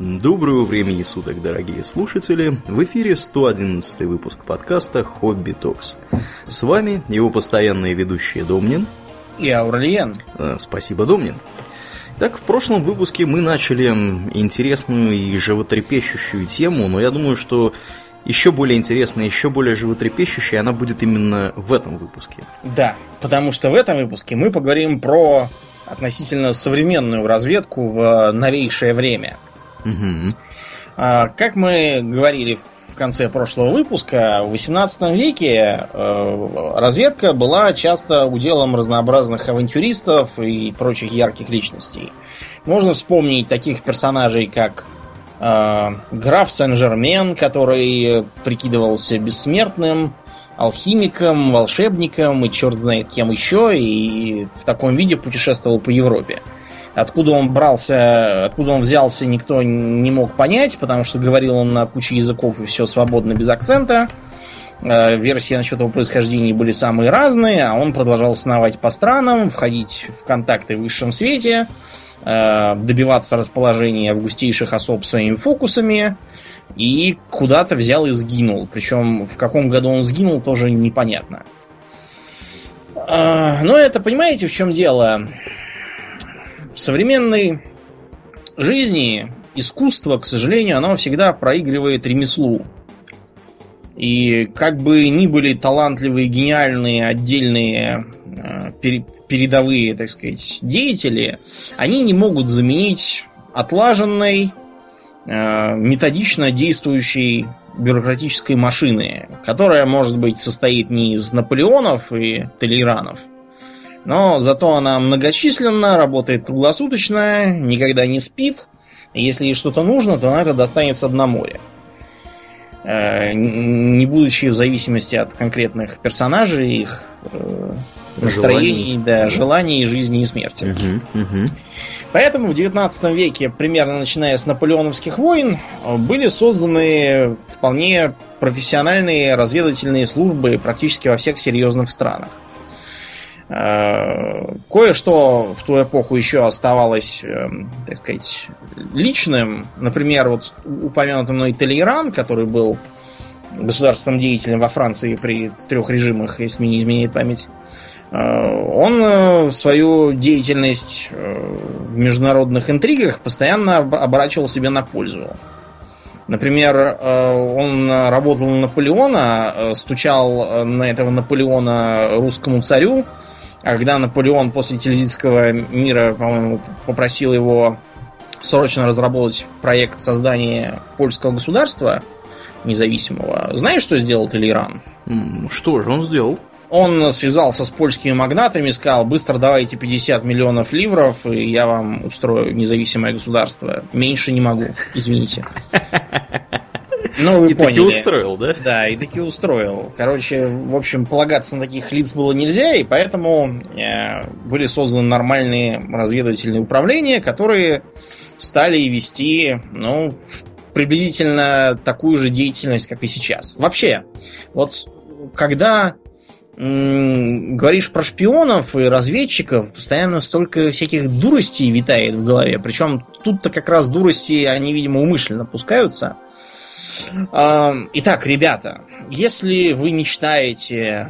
Доброго времени суток, дорогие слушатели! В эфире 111 выпуск подкаста «Хобби Токс». С вами его постоянные ведущие Домнин и Аурлиен. Э, спасибо, Домнин. Так, в прошлом выпуске мы начали интересную и животрепещущую тему, но я думаю, что еще более интересная, еще более животрепещущая она будет именно в этом выпуске. Да, потому что в этом выпуске мы поговорим про относительно современную разведку в новейшее время – Угу. Как мы говорили в конце прошлого выпуска, в XVIII веке э, разведка была часто уделом разнообразных авантюристов и прочих ярких личностей. Можно вспомнить таких персонажей, как э, граф Сен-Жермен, который прикидывался бессмертным, алхимиком, волшебником и черт знает кем еще, и в таком виде путешествовал по Европе. Откуда он брался, откуда он взялся, никто не мог понять, потому что говорил он на куче языков и все свободно, без акцента. Э, версии насчет его происхождения были самые разные, а он продолжал сновать по странам, входить в контакты в высшем свете, э, добиваться расположения августейших особ своими фокусами, и куда-то взял и сгинул. Причем в каком году он сгинул, тоже непонятно. Э, но это, понимаете, в чем дело? В современной жизни искусство, к сожалению, оно всегда проигрывает ремеслу. И как бы ни были талантливые, гениальные, отдельные э, передовые, так сказать, деятели, они не могут заменить отлаженной, э, методично действующей бюрократической машины, которая, может быть, состоит не из Наполеонов и Толеранов, но зато она многочисленна, работает круглосуточно, никогда не спит. Если ей что-то нужно, то она это достанет с дна моря. Э, не будучи в зависимости от конкретных персонажей, их э, настроений, желаний. да, желаний, жизни и смерти. Угу, угу. Поэтому в 19 веке, примерно начиная с наполеоновских войн, были созданы вполне профессиональные разведывательные службы практически во всех серьезных странах. Э, кое-что в ту эпоху еще оставалось, эм, так сказать, личным. Например, вот упомянутый мной Толейран, который был государственным деятелем во Франции при трех режимах, если мне не изменяет память. Э, он э, свою деятельность в международных интригах постоянно оборачивал себе на пользу. Например, он работал на Наполеона, стучал на этого Наполеона русскому царю, а когда Наполеон после Тильзитского мира, по-моему, попросил его срочно разработать проект создания польского государства независимого, знаешь, что сделал Толеран? Что же он сделал? Он связался с польскими магнатами, сказал, быстро давайте 50 миллионов ливров, и я вам устрою независимое государство. Меньше не могу, извините. Ну, вы и поняли. таки устроил, да? Да, и таки устроил. Короче, в общем, полагаться на таких лиц было нельзя, и поэтому э, были созданы нормальные разведывательные управления, которые стали вести, ну, приблизительно такую же деятельность, как и сейчас. Вообще, вот когда говоришь про шпионов и разведчиков, постоянно столько всяких дуростей витает в голове. Причем тут-то как раз дурости, они, видимо, умышленно пускаются. Итак, ребята, если вы мечтаете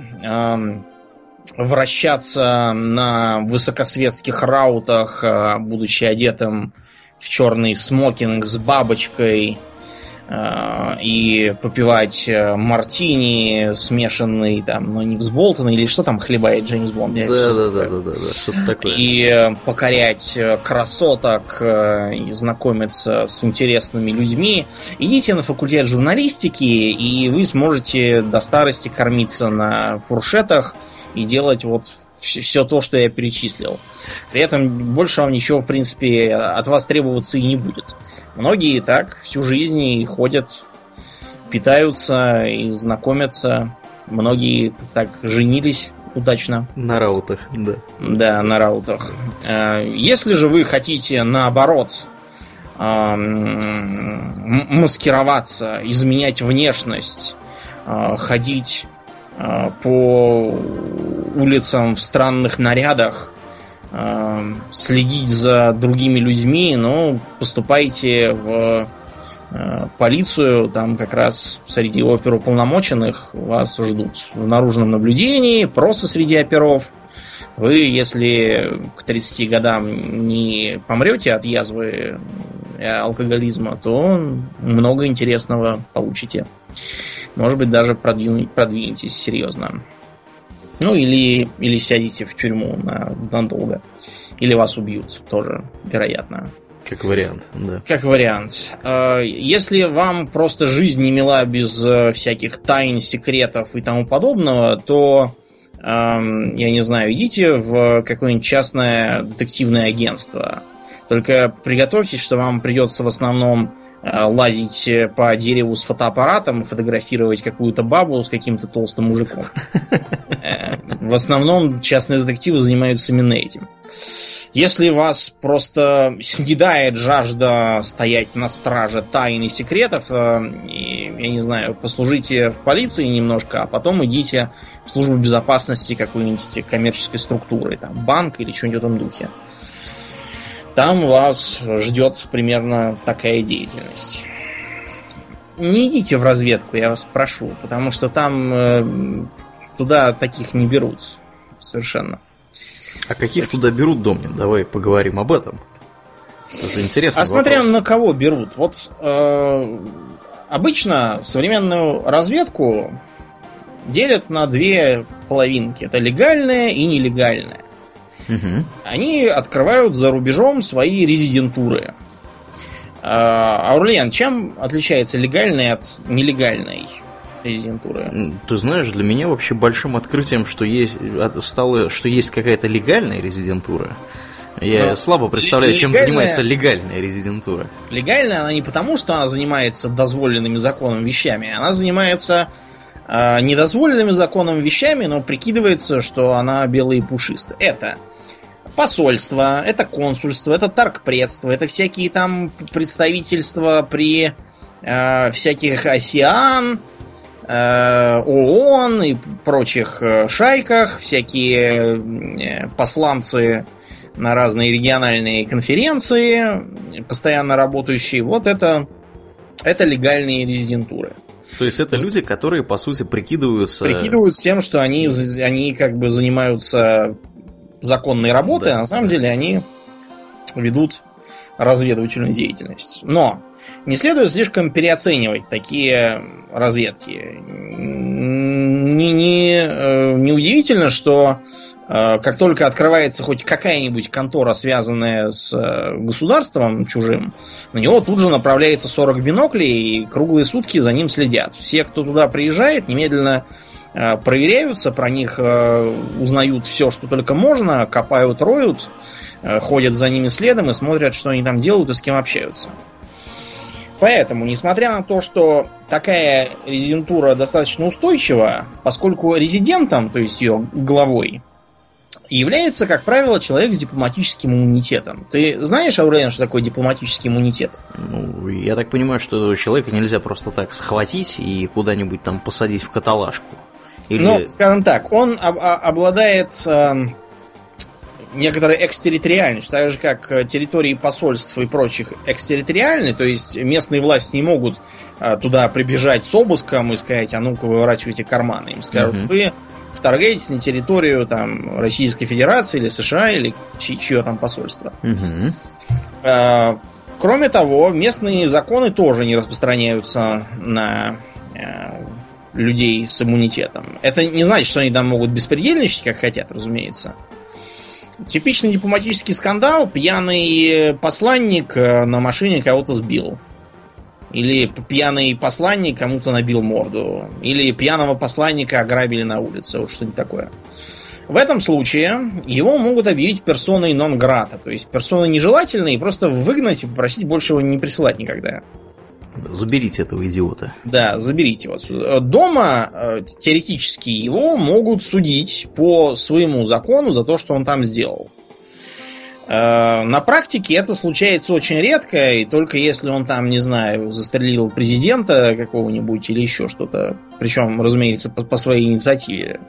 вращаться на высокосветских раутах, а, будучи одетым в черный смокинг с бабочкой, и попивать э, мартини смешанный, там, ну не взболтанный, или что там хлебает Джеймс Бонд. Да, да, да, да, да, да, что-то такое. И э, покорять красоток, и знакомиться с интересными людьми. Идите на факультет журналистики, и вы сможете до старости кормиться на фуршетах и делать вот все то, что я перечислил. При этом больше вам ничего, в принципе, от вас требоваться и не будет. Многие так всю жизнь ходят, питаются и знакомятся. Многие так женились удачно. На раутах, да. Да, на раутах. Э, если же вы хотите наоборот маскироваться, изменять внешность, э, ходить э, по улицам в странных нарядах, э, следить за другими людьми, ну, поступайте в э, полицию, там как раз среди оперуполномоченных вас ждут в наружном наблюдении, просто среди оперов. Вы, если к 30 годам не помрете от язвы алкоголизма, то много интересного получите. Может быть, даже продвинетесь серьезно. Ну, или, или сядете в тюрьму на, надолго. Или вас убьют, тоже вероятно. Как вариант, да. Как вариант. А, если вам просто жизнь не мила без э, всяких тайн, секретов и тому подобного, то, я не знаю, идите в какое-нибудь частное детективное агентство. Только приготовьтесь, что вам придется в основном лазить э, по дереву с фотоаппаратом, фотографировать какую-то бабу с каким-то толстым мужиком. Э, в основном частные детективы занимаются именно этим. Если вас просто снедает жажда стоять на страже тайн и секретов, я не знаю, послужите в полиции немножко, а потом идите в службу безопасности какой-нибудь коммерческой структуры, там, банк или что-нибудь в этом духе. Там вас ждет примерно такая деятельность. Не идите в разведку, я вас прошу, потому что там э, туда таких не берут совершенно. А каких так туда берут, Домнин? Давай поговорим об этом. Это интересно. А смотря вопрос. на кого берут. Вот э, обычно современную разведку делят на две половинки. Это легальная и нелегальная угу. они открывают за рубежом свои резидентуры. А, Аурлиан, чем отличается легальная от нелегальной резидентуры? Ты знаешь, для меня вообще большим открытием, что есть, стало, что есть какая-то легальная резидентура. Я Но слабо представляю, легальная... чем занимается легальная резидентура. Легальная она не потому, что она занимается дозволенными законом вещами, она занимается э, недозволенными законом вещами, но прикидывается, что она белая и пушистая. Это посольство, это консульство, это торгпредство, это всякие там представительства при э, всяких ОСИАН, э, ООН и прочих э, шайках, всякие э, посланцы на разные региональные конференции, постоянно работающие. Вот это, это легальные резидентуры. То есть это люди, которые, по сути, прикидываются... Прикидываются тем, что они, они как бы занимаются законной работы, да. а на самом деле они ведут разведывательную деятельность. Но не следует слишком переоценивать такие разведки. Не, не, э, не удивительно, что э, как только открывается хоть какая-нибудь контора, связанная с э, государством чужим, на него тут же направляется 40 биноклей, и круглые сутки за ним следят. Все, кто туда приезжает, немедленно проверяются, про них э, узнают все, что только можно, копают, роют, э, ходят за ними следом и смотрят, что они там делают и с кем общаются. Поэтому, несмотря на то, что такая резидентура достаточно устойчива, поскольку резидентом, то есть ее главой, является, как правило, человек с дипломатическим иммунитетом. Ты знаешь, Аурелиан, что такое дипломатический иммунитет? Ну, я так понимаю, что человека нельзя просто так схватить и куда-нибудь там посадить в каталажку. Или... Ну, скажем так, он об- обладает э, некоторой экстерриториальностью, так же как э, территории посольств и прочих экстерриториальны, то есть местные власти не могут э, туда прибежать с обыском и сказать, а ну-ка выворачивайте карманы. Им скажут, угу. вы вторгаетесь на территорию там, Российской Федерации или США или чье, чье там посольство. Угу. Э, кроме того, местные законы тоже не распространяются на э, людей с иммунитетом. Это не значит, что они там могут беспредельничать, как хотят, разумеется. Типичный дипломатический скандал. Пьяный посланник э, на машине кого-то сбил. Или пьяный посланник кому-то набил морду. Или пьяного посланника ограбили на улице. Вот что-нибудь такое. В этом случае его могут объявить персоной нон-грата. То есть персоной нежелательной и просто выгнать и попросить больше его не присылать никогда. Заберите этого идиота. Да, заберите его отсюда. Дома, э, теоретически, его могут судить по своему закону за то, что он там сделал. Э, на практике это случается очень редко, и только если он там, не знаю, застрелил президента какого-нибудь или еще что-то. Причем, разумеется, по, по своей инициативе.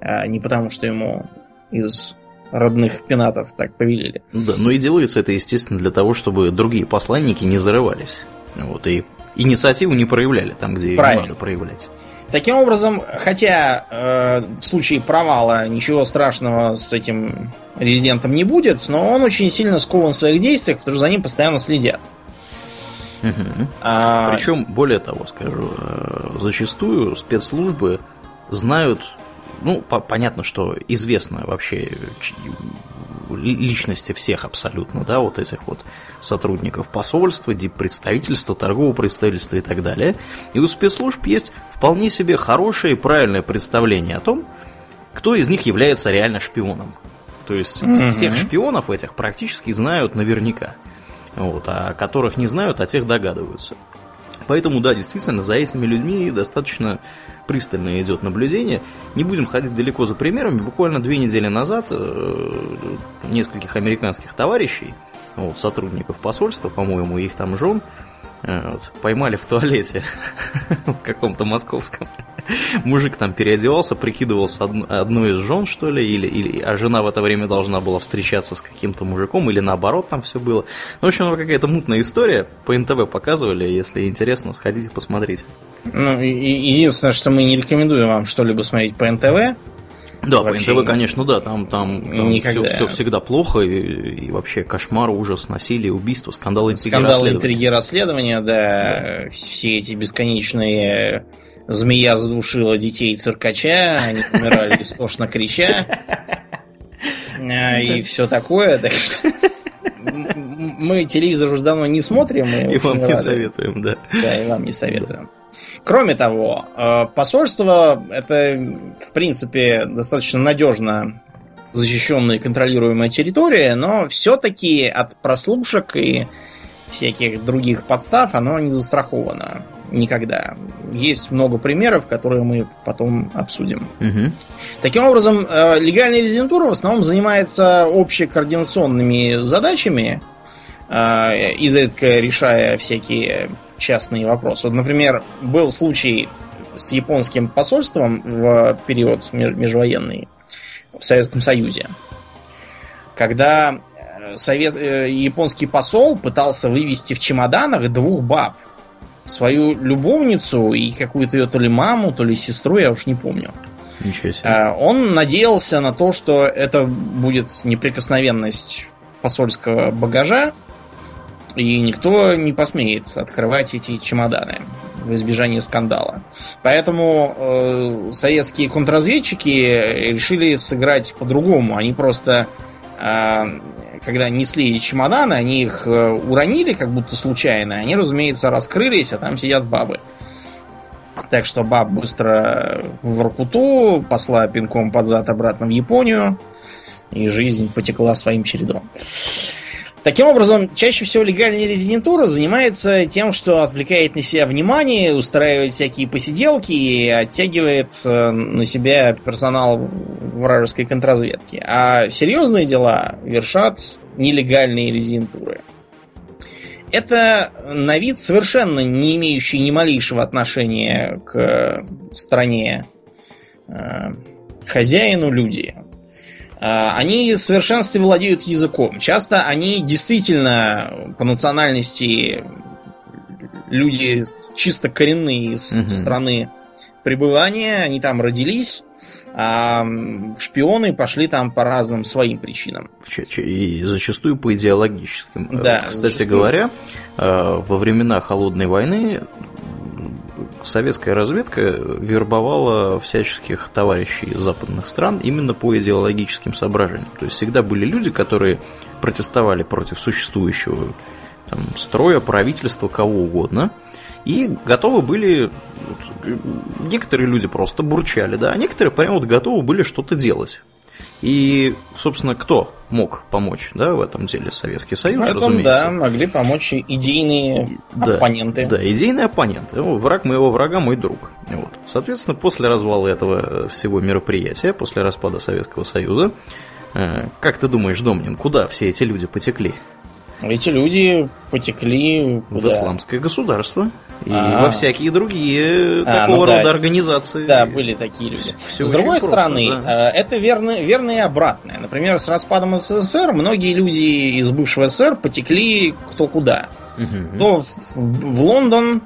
А не потому, что ему из родных пенатов так повелели. Да, ну и делается это, естественно, для того, чтобы другие посланники не зарывались. Вот, и инициативу не проявляли там, где ее надо проявлять. Таким образом, хотя э, в случае провала ничего страшного с этим резидентом не будет, но он очень сильно скован в своих действиях, потому что за ним постоянно следят. Угу. А... Причем, более того, скажу, э, зачастую спецслужбы знают, ну, по понятно, что известно вообще личности всех абсолютно, да, вот этих вот сотрудников посольства, диппредставительства, торгового представительства и так далее. И у спецслужб есть вполне себе хорошее и правильное представление о том, кто из них является реально шпионом. То есть mm-hmm. всех шпионов этих практически знают наверняка. Вот, а которых не знают, а тех догадываются. Поэтому, да, действительно, за этими людьми достаточно пристально идет наблюдение. Не будем ходить далеко за примерами. Буквально две недели назад э, нескольких американских товарищей, вот, сотрудников посольства, по-моему, их там жен, вот, поймали в туалете в каком-то московском. Мужик там переодевался, прикидывался одной из жен, что ли, или, или, а жена в это время должна была встречаться с каким-то мужиком, или наоборот там все было. Ну, в общем, какая-то мутная история. По НТВ показывали, если интересно, сходите, посмотрите. Ну, единственное, что мы не рекомендуем вам что-либо смотреть по НТВ, да, вообще по НТВ, конечно, да, там, там, там все, все всегда плохо, и, и вообще кошмар, ужас, насилие, убийство, скандалы, интриги, скандалы, расследования. интриги, расследования, да, да, все эти бесконечные змея задушила детей циркача, они умирали истошно крича, а, и все такое, так что мы телевизор уже давно не смотрим. И вам не советуем, да. Да, и вам не советуем. Кроме того, э, посольство это, в принципе, достаточно надежно защищенная и контролируемая территория, но все-таки от прослушек и всяких других подстав оно не застраховано никогда. Есть много примеров, которые мы потом обсудим. Угу. Таким образом, э, легальная резидентура в основном занимается общекоординационными задачами, э, изредка решая всякие частные вопросы. Вот, например, был случай с японским посольством в период межвоенный в Советском Союзе, когда э, совет, э, японский посол пытался вывести в чемоданах двух баб. Свою любовницу и какую-то ее то ли маму, то ли сестру, я уж не помню. Ничего себе. Э, он надеялся на то, что это будет неприкосновенность посольского багажа, и никто не посмеет открывать эти чемоданы в избежание скандала. Поэтому э, советские контрразведчики решили сыграть по-другому. Они просто, э, когда несли чемоданы, они их э, уронили как будто случайно. Они, разумеется, раскрылись, а там сидят бабы. Так что баб быстро в Воркуту, посла пинком под зад обратно в Японию, и жизнь потекла своим чередом. Таким образом, чаще всего легальная резидентура занимается тем, что отвлекает на себя внимание, устраивает всякие посиделки и оттягивает э, на себя персонал вражеской контрразведки. А серьезные дела вершат нелегальные резидентуры. Это на вид совершенно не имеющий ни малейшего отношения к стране э, хозяину люди. А, они в совершенстве владеют языком. Часто они действительно по национальности люди чисто коренные из угу. страны пребывания, они там родились, а шпионы пошли там по разным своим причинам. И зачастую по идеологическим. Да, Кстати зачастую. говоря, э, во времена холодной войны советская разведка вербовала всяческих товарищей из западных стран именно по идеологическим соображениям. То есть всегда были люди, которые протестовали против существующего там, строя, правительства, кого угодно, и готовы были, некоторые люди просто бурчали, да, а некоторые прямо вот готовы были что-то делать. И, собственно, кто мог помочь да, в этом деле? Советский Союз, в этом, разумеется. Да, могли помочь идейные да, оппоненты. Да, идейные оппоненты. Ну, враг моего врага мой друг. Вот. Соответственно, после развала этого всего мероприятия, после распада Советского Союза, э, как ты думаешь, Домнин, куда все эти люди потекли? Эти люди потекли куда? в исламское государство. И А-а-а. во всякие другие а, такого ну, рода да. организации. Да, были такие люди. Все с другой просто, стороны, да. Э, это верно, верно и обратное. Например, с распадом СССР многие люди из бывшего СССР потекли кто куда. Угу. Кто в, в Лондон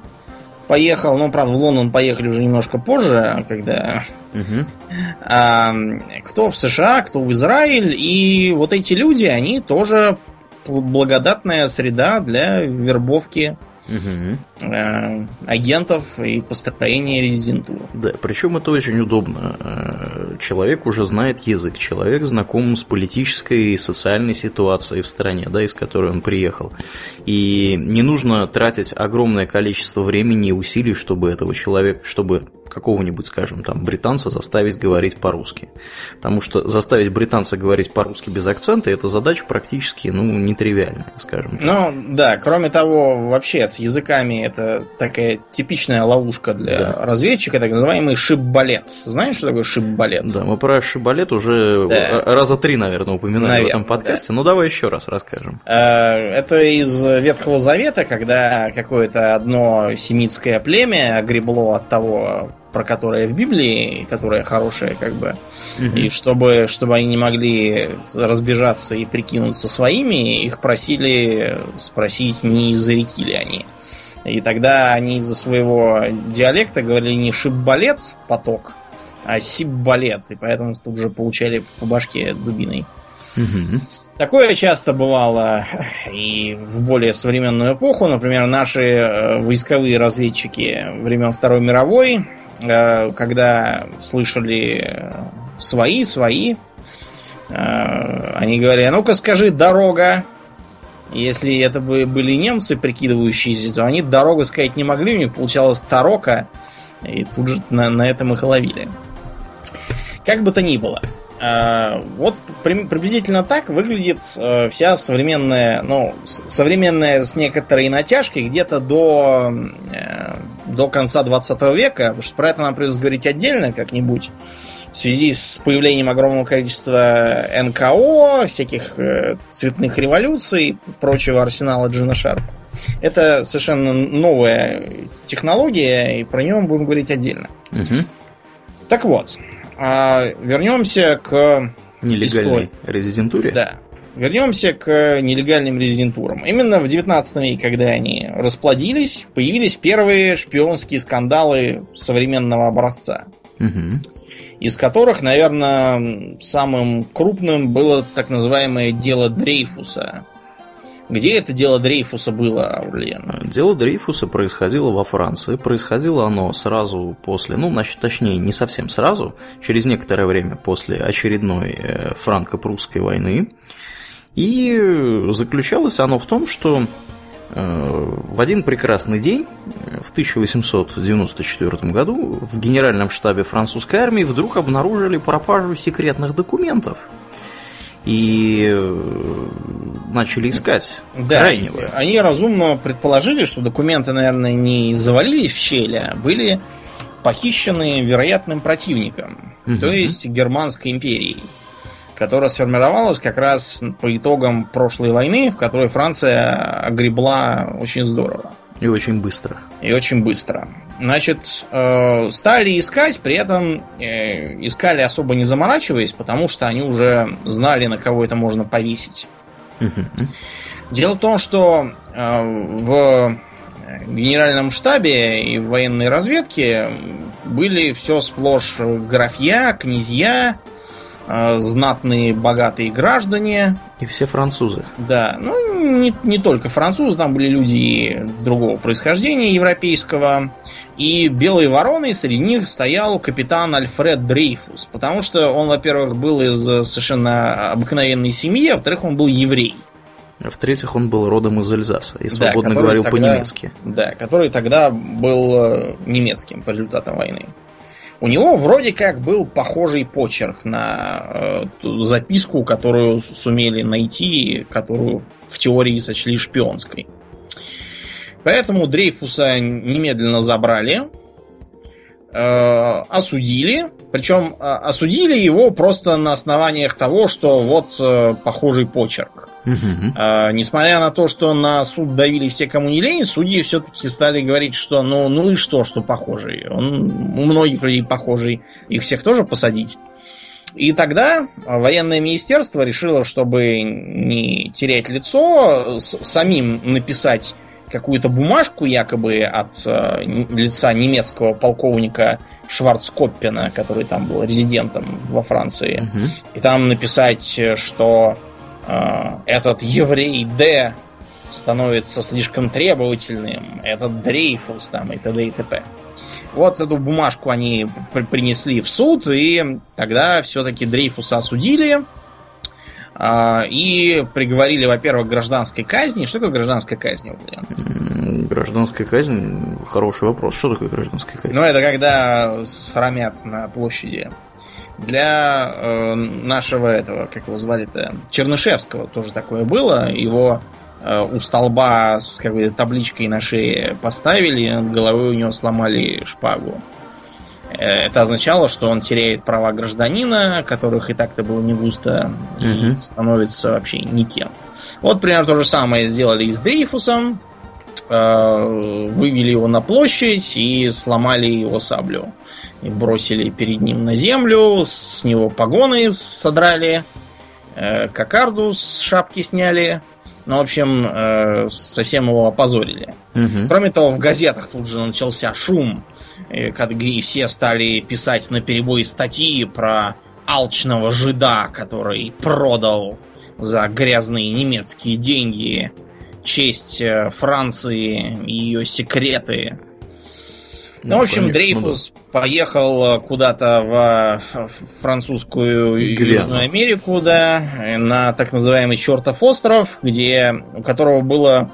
поехал, ну, правда, в Лондон поехали уже немножко позже, когда... Угу. А, кто в США, кто в Израиль, и вот эти люди, они тоже благодатная среда для вербовки угу. Э, агентов и построения резидентуры. Да, причем это очень удобно. Э, человек уже знает язык, человек знаком с политической и социальной ситуацией в стране, да, из которой он приехал. И не нужно тратить огромное количество времени и усилий, чтобы этого человека, чтобы какого-нибудь, скажем, там, британца заставить говорить по-русски. Потому что заставить британца говорить по-русски без акцента – это задача практически, ну, нетривиальная, скажем так. Ну, да, кроме того, вообще с языками это такая типичная ловушка для да. разведчика, так называемый шиббалет. Знаешь, что такое шиббалет? Да, мы про шиббалет уже да. раза три, наверное, упоминали наверное, в этом подкасте. Да. Ну, давай еще раз расскажем. Э, это из Ветхого Завета, когда какое-то одно семитское племя огребло от того, про которое в Библии, которое хорошее, как бы, угу. и чтобы, чтобы они не могли разбежаться и прикинуться своими, их просили спросить, не из-за реки ли они. И тогда они из-за своего диалекта говорили не шиббалец поток, а сиббалет, и поэтому тут же получали по башке дубиной. Угу. Такое часто бывало и в более современную эпоху. Например, наши э, войсковые разведчики времен Второй мировой Э, когда слышали свои, свои, э, они говорили, а ну-ка скажи дорога. Если это бы были немцы, прикидывающиеся, то они дорогу сказать не могли, у них получалось тарока, и тут же на, на этом их ловили. Как бы то ни было, э, вот приблизительно так выглядит вся современная, ну, современная с некоторой натяжкой где-то до до конца 20 века, потому что про это нам придется говорить отдельно как-нибудь, в связи с появлением огромного количества НКО, всяких э, цветных революций, прочего арсенала Джина Шарп. Это совершенно новая технология, и про нее мы будем говорить отдельно. Угу. Так вот, э, вернемся к нелегальной истории. резидентуре. Да. Вернемся к нелегальным резидентурам. Именно в 19 веке, когда они расплодились, появились первые шпионские скандалы современного образца. Угу. Из которых, наверное, самым крупным было так называемое дело Дрейфуса. Где это дело Дрейфуса было, Аурлиен? Дело Дрейфуса происходило во Франции. Происходило оно сразу после, ну, точнее, не совсем сразу, через некоторое время после очередной э, франко-прусской войны. И заключалось оно в том, что э, в один прекрасный день, в 1894 году, в генеральном штабе французской армии вдруг обнаружили пропажу секретных документов. И э, начали искать да, крайнего. Они разумно предположили, что документы, наверное, не завалились в щели, а были похищены вероятным противником, угу. то есть Германской империей которая сформировалась как раз по итогам прошлой войны, в которой Франция огребла очень здорово. И очень быстро. И очень быстро. Значит, э, стали искать, при этом э, искали особо не заморачиваясь, потому что они уже знали, на кого это можно повесить. Дело в том, что э, в генеральном штабе и в военной разведке были все сплошь графья, князья, знатные, богатые граждане. И все французы. Да, ну не, не только французы, там были люди другого происхождения европейского. И белой вороной среди них стоял капитан Альфред Дрейфус, потому что он, во-первых, был из совершенно обыкновенной семьи, а во-вторых, он был еврей. А в-третьих, он был родом из Эльзаса и свободно да, говорил по-немецки. Да, который тогда был э, немецким по результатам войны. У него вроде как был похожий почерк на э, записку, которую сумели найти, которую в теории сочли шпионской. Поэтому Дрейфуса немедленно забрали, э, осудили, причем э, осудили его просто на основаниях того, что вот э, похожий почерк. Угу. А, несмотря на то, что на суд давили все, кому не лень, судьи все-таки стали говорить, что ну, ну и что, что похожий. Он у многих людей похожий. Их всех тоже посадить. И тогда военное министерство решило, чтобы не терять лицо, самим написать какую-то бумажку якобы от э, лица немецкого полковника Шварцкоппена, который там был резидентом во Франции. Угу. И там написать, что э, этот еврей Д становится слишком требовательным, этот Дрейфус там и т.д. и т.п. Вот эту бумажку они при принесли в суд, и тогда все-таки Дрейфуса осудили э, и приговорили, во-первых, к гражданской казни. Что такое гражданская казнь, Гражданская казнь хороший вопрос. Что такое гражданская казнь? Ну, это когда срамят на площади. Для э, нашего этого, как его звали-то, Чернышевского тоже такое было. Его э, у столба с какой-то табличкой на шее поставили, над головой у него сломали шпагу. Э, это означало, что он теряет права гражданина, которых и так-то было не густо, угу. и становится вообще никем. Вот примерно то же самое сделали и с Дрейфусом. Э, вывели его на площадь и сломали его саблю. И бросили перед ним на землю, с него погоны содрали, э, кокарду с шапки сняли. Ну, в общем, э, совсем его опозорили. Угу. Кроме того, в газетах тут же начался шум, когда все стали писать на перебой статьи про алчного жида, который продал за грязные немецкие деньги честь э, Франции и ее секреты. Ну, ну в общем, конечно, Дрейфус ну, да. поехал куда-то в французскую Глену. Южную Америку, да, на так называемый Чертов остров, где у которого было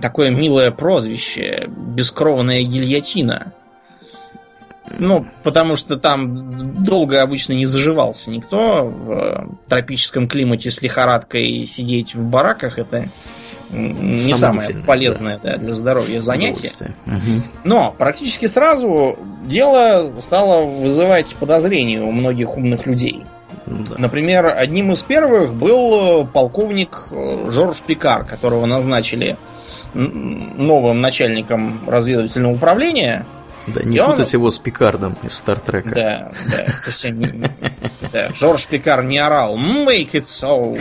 такое милое прозвище Бескровная гильотина. Ну, потому что там долго обычно не заживался никто. В тропическом климате с лихорадкой сидеть в бараках это не самое полезное да. Да, для здоровья занятие. Угу. Но практически сразу дело стало вызывать подозрения у многих умных людей. Да. Например, одним из первых был полковник э, Жорж Пикар, которого назначили новым начальником разведывательного управления. Да, не путать он... его с Пикардом из Стартрека. Да, да, совсем. Да, Жорж Пикар не орал «Make it so!»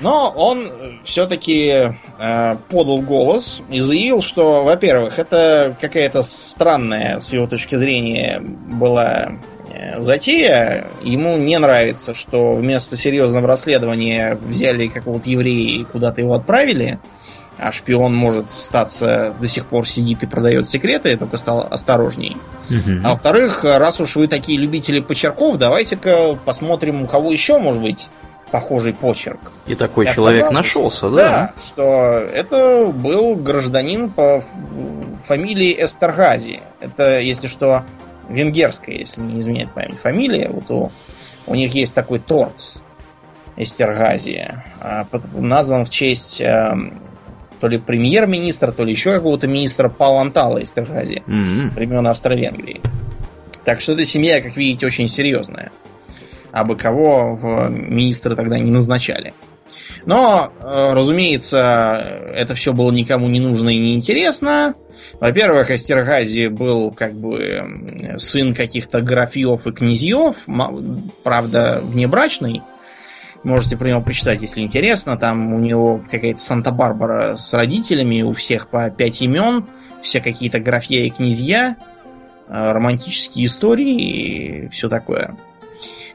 Но он все-таки э, подал голос и заявил, что, во-первых, это какая-то странная, с его точки зрения, была э, затея. Ему не нравится, что вместо серьезного расследования взяли какого-то еврея и куда-то его отправили. А шпион может статься до сих пор сидит и продает секреты, только стал осторожней. Угу. А во-вторых, раз уж вы такие любители почерков, давайте-ка посмотрим, у кого еще может быть похожий почерк. И такой и человек нашелся, да? Да, что это был гражданин по фамилии Эстергази. Это, если что, венгерская, если не изменяет память, фамилия. Вот у, у них есть такой торт Эстергази, а, назван в честь эм, то ли премьер-министра, то ли еще какого-то министра Палантала Эстергази mm-hmm. времен Австро-Венгрии. Так что эта семья, как видите, очень серьезная а бы кого в министры тогда не назначали. Но, э, разумеется, это все было никому не нужно и не интересно. Во-первых, Астергази был как бы сын каких-то графьев и князьев, правда, внебрачный. Можете про него почитать, если интересно. Там у него какая-то Санта-Барбара с родителями, у всех по пять имен, все какие-то графья и князья, э, романтические истории и все такое.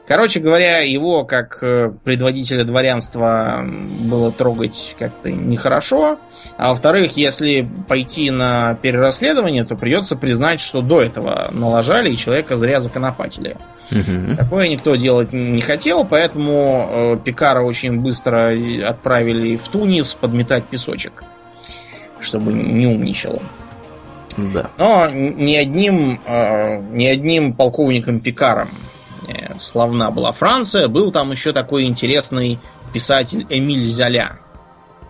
Короче говоря, его как э, предводителя дворянства было трогать как-то нехорошо. А во-вторых, если пойти на перерасследование, то придется признать, что до этого налажали и человека зря законопатили. Угу. Такое никто делать не хотел, поэтому э, Пикара очень быстро отправили в Тунис подметать песочек, чтобы не умничал. Да. Но ни одним, э, ни одним полковником Пикаром славна была Франция, был там еще такой интересный писатель Эмиль Золя.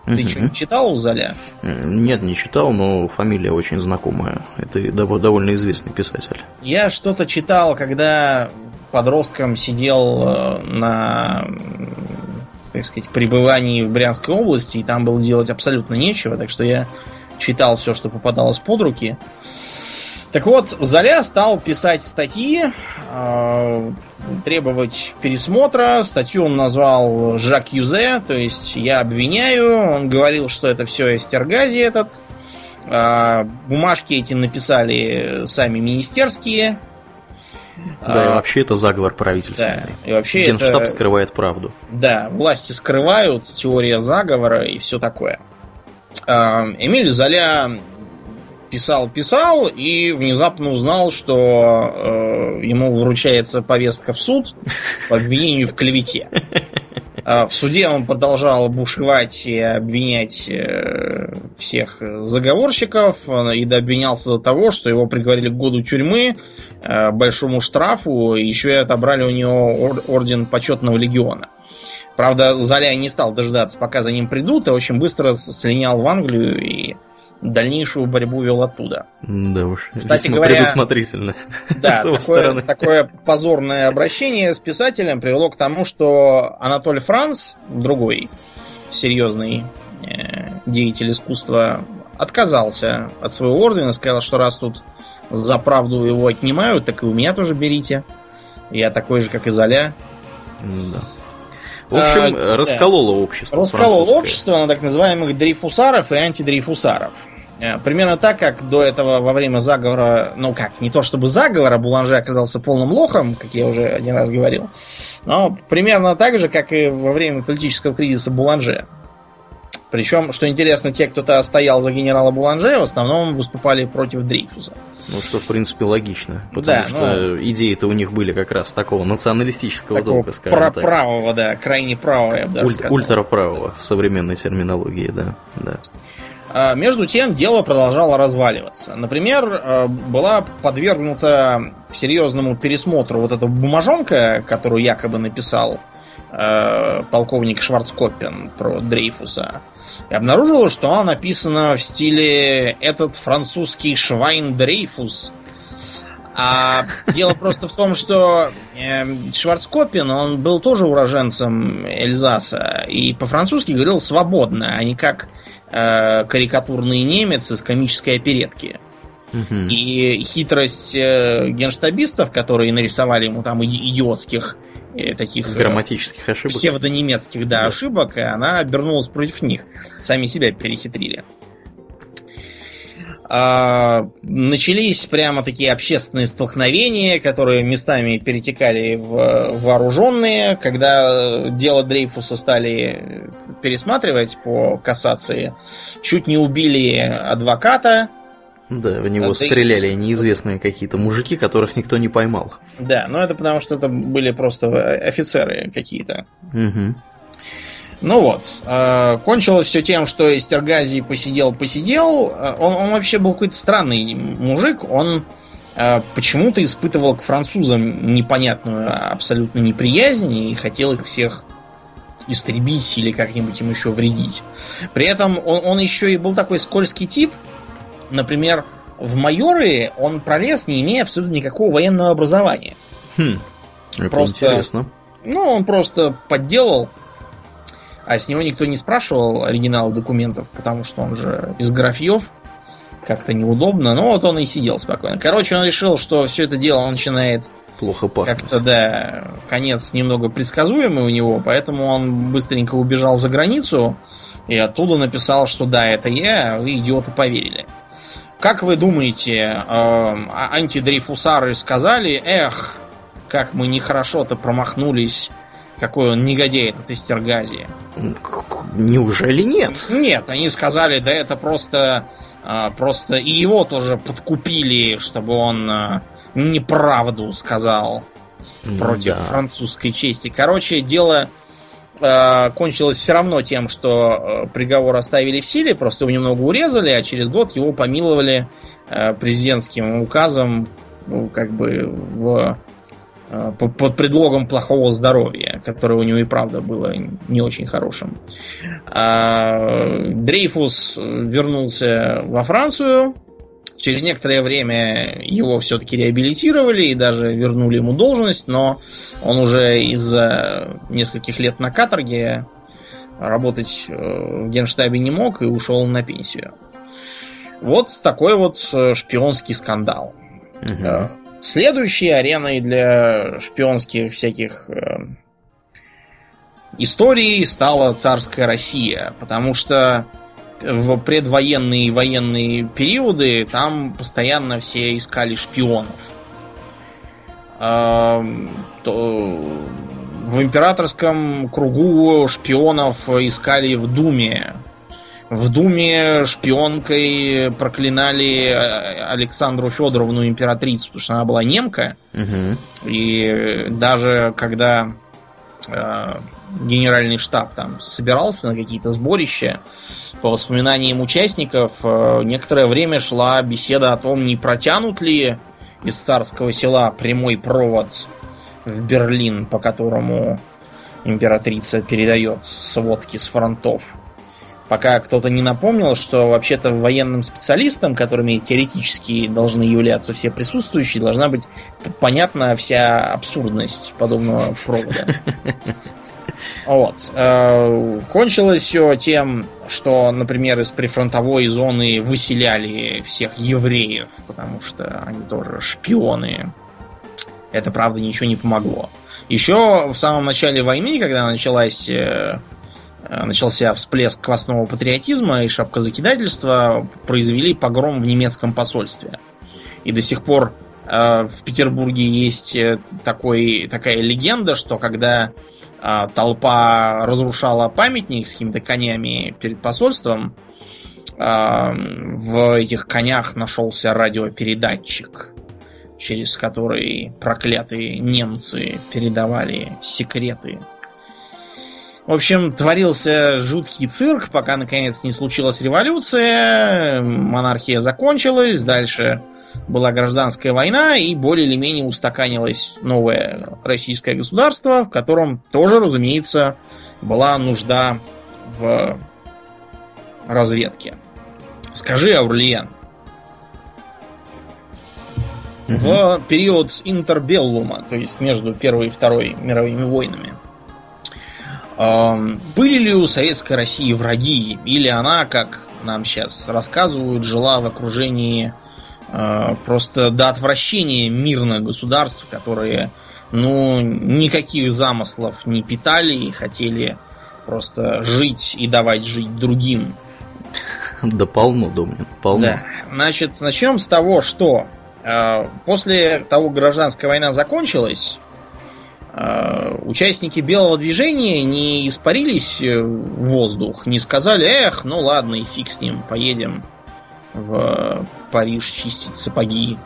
Ты угу. что, читал у Золя? Нет, не читал, но фамилия очень знакомая. Это довольно известный писатель. Я что-то читал, когда подростком сидел э, на так сказать, пребывании в Брянской области, и там было делать абсолютно нечего, так что я читал все, что попадалось под руки. Так вот, Заря стал писать статьи, э, требовать пересмотра. Статью он назвал Жак Юзе, то есть я обвиняю. Он говорил, что это все Эстергази этот. Э, бумажки эти написали сами министерские. Да, и вообще это заговор правительственный. Да, и вообще Генштаб это, скрывает правду. Да, власти скрывают, теория заговора и все такое. Эмиль Золя писал, писал и внезапно узнал, что э, ему вручается повестка в суд по обвинению в клевете. А в суде он продолжал бушевать и обвинять э, всех заговорщиков и обвинялся до того, что его приговорили к году тюрьмы, э, большому штрафу, и еще и отобрали у него орден почетного легиона. Правда, Золя не стал дождаться, пока за ним придут, и очень быстро слинял в Англию и дальнейшую борьбу вел оттуда. Да уж, Кстати весьма говоря, предусмотрительно. Да, такое, такое позорное обращение с писателем привело к тому, что Анатоль Франц, другой серьезный э, деятель искусства, отказался от своего ордена, сказал, что раз тут за правду его отнимают, так и у меня тоже берите. Я такой же, как и Золя. Да. В общем, а, раскололо да. общество. Раскололо общество на так называемых дрейфусаров и антидрейфусаров. Э, примерно так, как до этого во время заговора, ну как, не то чтобы заговора, Буланже оказался полным лохом, как я уже один раз говорил, но примерно так же, как и во время политического кризиса Буланже. Причем, что интересно, те, кто-то стоял за генерала Буланже, в основном выступали против Дрейфуса. Ну, что, в принципе, логично. Потому да, что ну, идеи-то у них были как раз такого националистического такого толка, скажем про- так. Правого, да, крайне правого, я бы даже Уль- сказал. Ультраправого в современной терминологии, да. да. А, между тем, дело продолжало разваливаться. Например, а, была подвергнута серьезному пересмотру вот эта бумажонка, которую якобы написал а, полковник Шварцкоппен про Дрейфуса и обнаружила, что она написана в стиле «Этот французский Швайн Дрейфус». А дело просто в том, что э, Шварцкопин, он был тоже уроженцем Эльзаса, и по-французски говорил свободно, а не как э, карикатурный немец из комической оперетки. И хитрость э, генштабистов, которые нарисовали ему там идиотских таких э, грамматических ошибок. Псевдонемецких, да, да, ошибок, и она обернулась против них. Сами себя перехитрили. А, начались прямо такие общественные столкновения, которые местами перетекали в вооруженные. Когда дело Дрейфуса стали пересматривать по кассации, чуть не убили адвоката, да, в него стреляли неизвестные какие-то мужики, которых никто не поймал. Да, но это потому что это были просто офицеры какие-то. Угу. Ну вот, э, кончилось все тем, что Эстергази посидел-посидел. Э, он, он вообще был какой-то странный мужик. Он э, почему-то испытывал к французам непонятную абсолютно неприязнь и хотел их всех истребить или как-нибудь им еще вредить. При этом он, он еще и был такой скользкий тип, Например, в майоры он пролез, не имея абсолютно никакого военного образования. Хм, это просто, интересно. Ну, он просто подделал, а с него никто не спрашивал оригинал документов, потому что он же из графьев, как-то неудобно. Но вот он и сидел спокойно. Короче, он решил, что все это дело начинает плохо пахнуть. Как-то, да, конец немного предсказуемый у него, поэтому он быстренько убежал за границу и оттуда написал, что да, это я, вы идиоты поверили. Как вы думаете, э, а, антидрейфусары сказали, эх, как мы нехорошо-то промахнулись, какой он негодяй этот Истергази? Неужели нет? Нет, они сказали, да это просто, э, просто и его тоже подкупили, чтобы он э, неправду сказал против да. французской чести. Короче, дело кончилось все равно тем, что э, приговор оставили в силе, просто его немного урезали, а через год его помиловали э, президентским указом как бы в, э, под предлогом плохого здоровья, которое у него и правда было не очень хорошим. А Дрейфус вернулся во Францию, Через некоторое время его все-таки реабилитировали и даже вернули ему должность, но он уже из-за нескольких лет на каторге работать в генштабе не мог и ушел на пенсию. Вот такой вот шпионский скандал. Угу. Следующей ареной для шпионских всяких историй стала царская Россия, потому что в предвоенные и военные периоды там постоянно все искали шпионов. В императорском кругу шпионов искали в Думе. В Думе шпионкой проклинали Александру Федоровну императрицу, потому что она была немка. Угу. И даже когда э, генеральный штаб там собирался на какие-то сборища, по воспоминаниям участников, э, некоторое время шла беседа о том, не протянут ли из царского села прямой провод в Берлин, по которому императрица передает сводки с фронтов. Пока кто-то не напомнил, что вообще-то военным специалистам, которыми теоретически должны являться все присутствующие, должна быть понятна вся абсурдность подобного провода. Вот. Э, кончилось все тем, что, например, из прифронтовой зоны выселяли всех евреев, потому что они тоже шпионы. Это, правда, ничего не помогло. Еще в самом начале войны, когда началась, э, э, начался всплеск квасного патриотизма и шапкозакидательства, произвели погром в немецком посольстве. И до сих пор в Петербурге есть такой, такая легенда, что когда толпа разрушала памятник с какими-то конями перед посольством, в этих конях нашелся радиопередатчик, через который проклятые немцы передавали секреты. В общем, творился жуткий цирк, пока наконец не случилась революция, монархия закончилась, дальше была гражданская война, и более или менее устаканилось новое российское государство, в котором тоже, разумеется, была нужда в разведке. Скажи, Аурлиен, угу. в период интербеллума, то есть между Первой и Второй мировыми войнами, были ли у Советской России враги, или она, как нам сейчас рассказывают, жила в окружении Э, просто до отвращения мирных государств, которые, ну, никаких замыслов не питали и хотели просто жить и давать жить другим. Да полно, Домнин, полно. Да. Значит, начнем с того, что после того, гражданская война закончилась, э, участники белого движения не испарились в воздух, не сказали, эх, ну ладно, и фиг с ним, поедем в Париж чистить сапоги.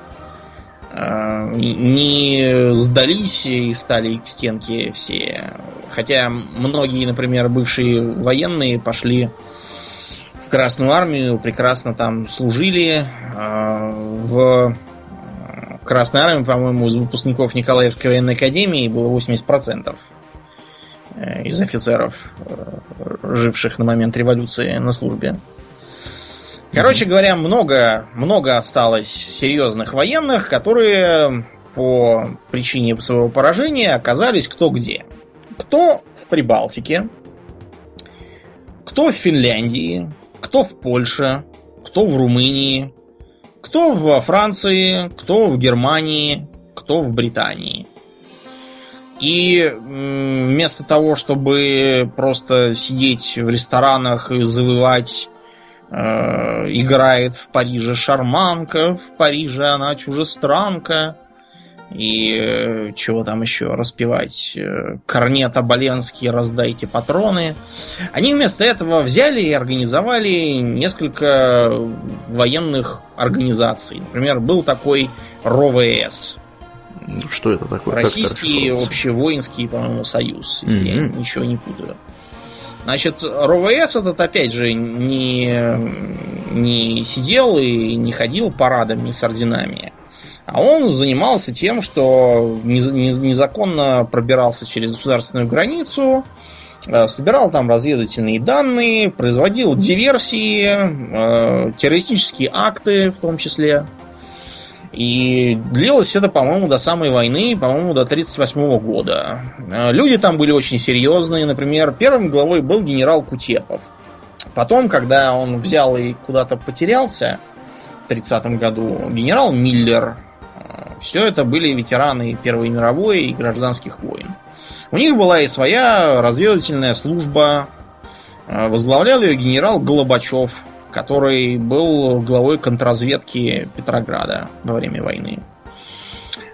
А, не сдались и стали к стенке все. Хотя многие, например, бывшие военные пошли в Красную Армию, прекрасно там служили. А, в Красной Армии, по-моему, из выпускников Николаевской военной академии было 80% э, из офицеров, э, живших на момент революции на службе. Короче говоря, много, много осталось серьезных военных, которые по причине своего поражения оказались кто где. Кто в Прибалтике, кто в Финляндии, кто в Польше, кто в Румынии, кто во Франции, кто в Германии, кто в Британии. И вместо того, чтобы просто сидеть в ресторанах и завывать Э, играет в Париже шарманка, в Париже она чужестранка. И э, чего там еще распевать? Э, Корнет Оболенский, раздайте патроны. Они вместо этого взяли и организовали несколько военных организаций. Например, был такой РОВС. Что это такое? Российский общевоинский, по-моему, союз, если mm-hmm. я ничего не путаю. Значит, РОВС этот, опять же, не, не сидел и не ходил парадами с орденами. А он занимался тем, что незаконно пробирался через государственную границу, э, собирал там разведывательные данные, производил диверсии, э, террористические акты в том числе. И длилось это, по-моему, до самой войны, по-моему, до 1938 года. Э, люди там были очень серьезные. Например, первым главой был генерал Кутепов. Потом, когда он взял и куда-то потерялся в 30 году, генерал Миллер. Все это были ветераны Первой мировой и гражданских войн. У них была и своя разведывательная служба. Э, возглавлял ее генерал Голобачев, который был главой контрразведки Петрограда во время войны.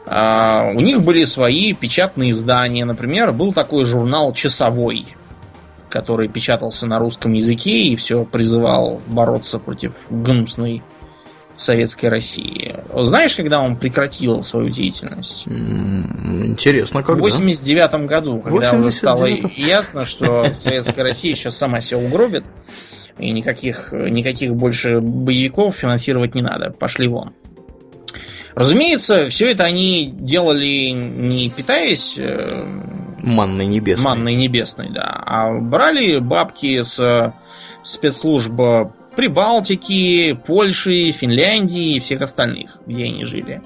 А, у них были свои печатные издания. Например, был такой журнал «Часовой», который печатался на русском языке и все призывал бороться против гнусной советской России. Знаешь, когда он прекратил свою деятельность? Интересно, когда? В 89 году, когда 89 уже стало ясно, что советская Россия сейчас сама себя угробит, и никаких, никаких больше боевиков финансировать не надо. Пошли вон. Разумеется, все это они делали не питаясь э, манной небесной. Манной небесной, да. А брали бабки с спецслужб Прибалтики, Польши, Финляндии и всех остальных, где они жили.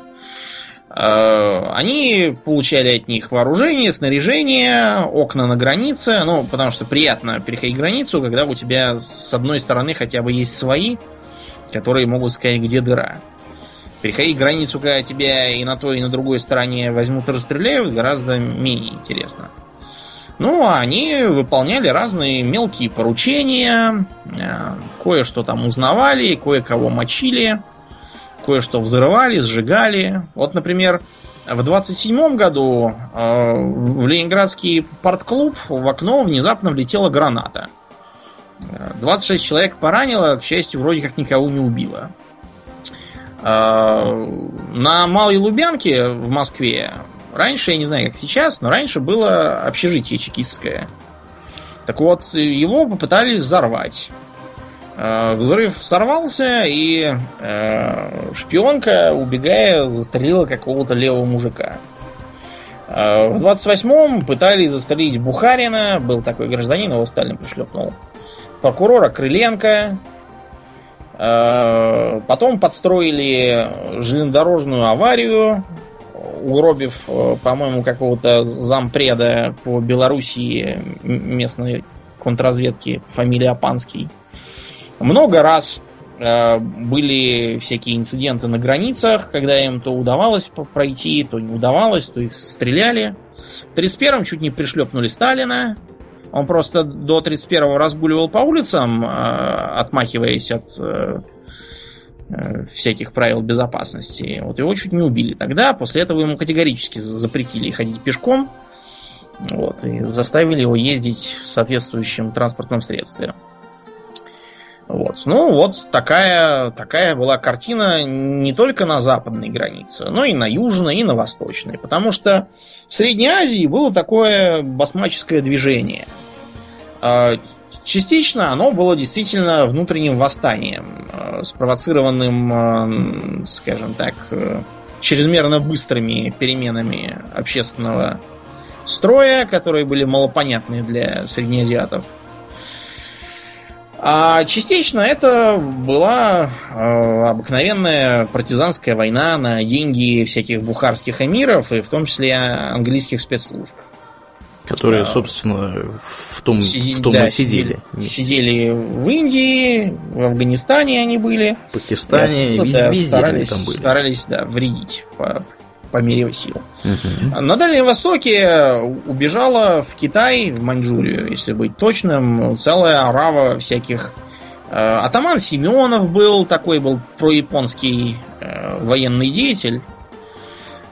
Э, они получали от них вооружение, снаряжение, окна на границе. Ну, потому что приятно переходить границу, когда у тебя с одной стороны хотя бы есть свои, которые могут сказать, где дыра. Переходить границу, когда тебя и на той, и на другой стороне возьмут и расстреляют, гораздо менее интересно. Ну, а они выполняли разные мелкие поручения, э, кое-что там узнавали, кое-кого мочили кое-что взрывали, сжигали. Вот, например, в 27 году э, в Ленинградский партклуб в окно внезапно влетела граната. 26 человек поранило, к счастью, вроде как никого не убило. Э, на Малой Лубянке в Москве раньше, я не знаю, как сейчас, но раньше было общежитие чекистское. Так вот, его попытались взорвать. Э, взрыв сорвался, и э, шпионка, убегая, застрелила какого-то левого мужика. Э, в 28-м пытались застрелить Бухарина, был такой гражданин, его Сталин пришлепнул. Прокурора Крыленко. Потом подстроили железнодорожную аварию, угробив, по-моему, какого-то зампреда по Белоруссии местной контрразведки, фамилия Апанский. Много раз э, были всякие инциденты на границах, когда им то удавалось пройти, то не удавалось, то их стреляли. В 31-м чуть не пришлепнули Сталина. Он просто до 31-го разгуливал по улицам, э, отмахиваясь от э, э, всяких правил безопасности. Вот его чуть не убили тогда. После этого ему категорически запретили ходить пешком. Вот, и заставили его ездить в соответствующем транспортном средстве. Вот. Ну, вот такая, такая была картина не только на западной границе, но и на южной, и на восточной. Потому что в Средней Азии было такое басмаческое движение. Частично оно было действительно внутренним восстанием, а, спровоцированным, а, скажем так, чрезмерно быстрыми переменами общественного строя, которые были малопонятны для среднеазиатов. А частично это была э, обыкновенная партизанская война на деньги всяких бухарских эмиров и в том числе английских спецслужб. Которые, собственно, в том, Сиди, в том да, и сидели. Сидели, сидели в Индии, в Афганистане они были. В Пакистане, да, везде, да, везде старались, там были. Старались, да, вредить по, по мере сил. Угу. На Дальнем Востоке убежала в Китай, в Маньчжурию, если быть точным, целая орава всяких... Э, атаман Семенов был, такой был прояпонский э, военный деятель.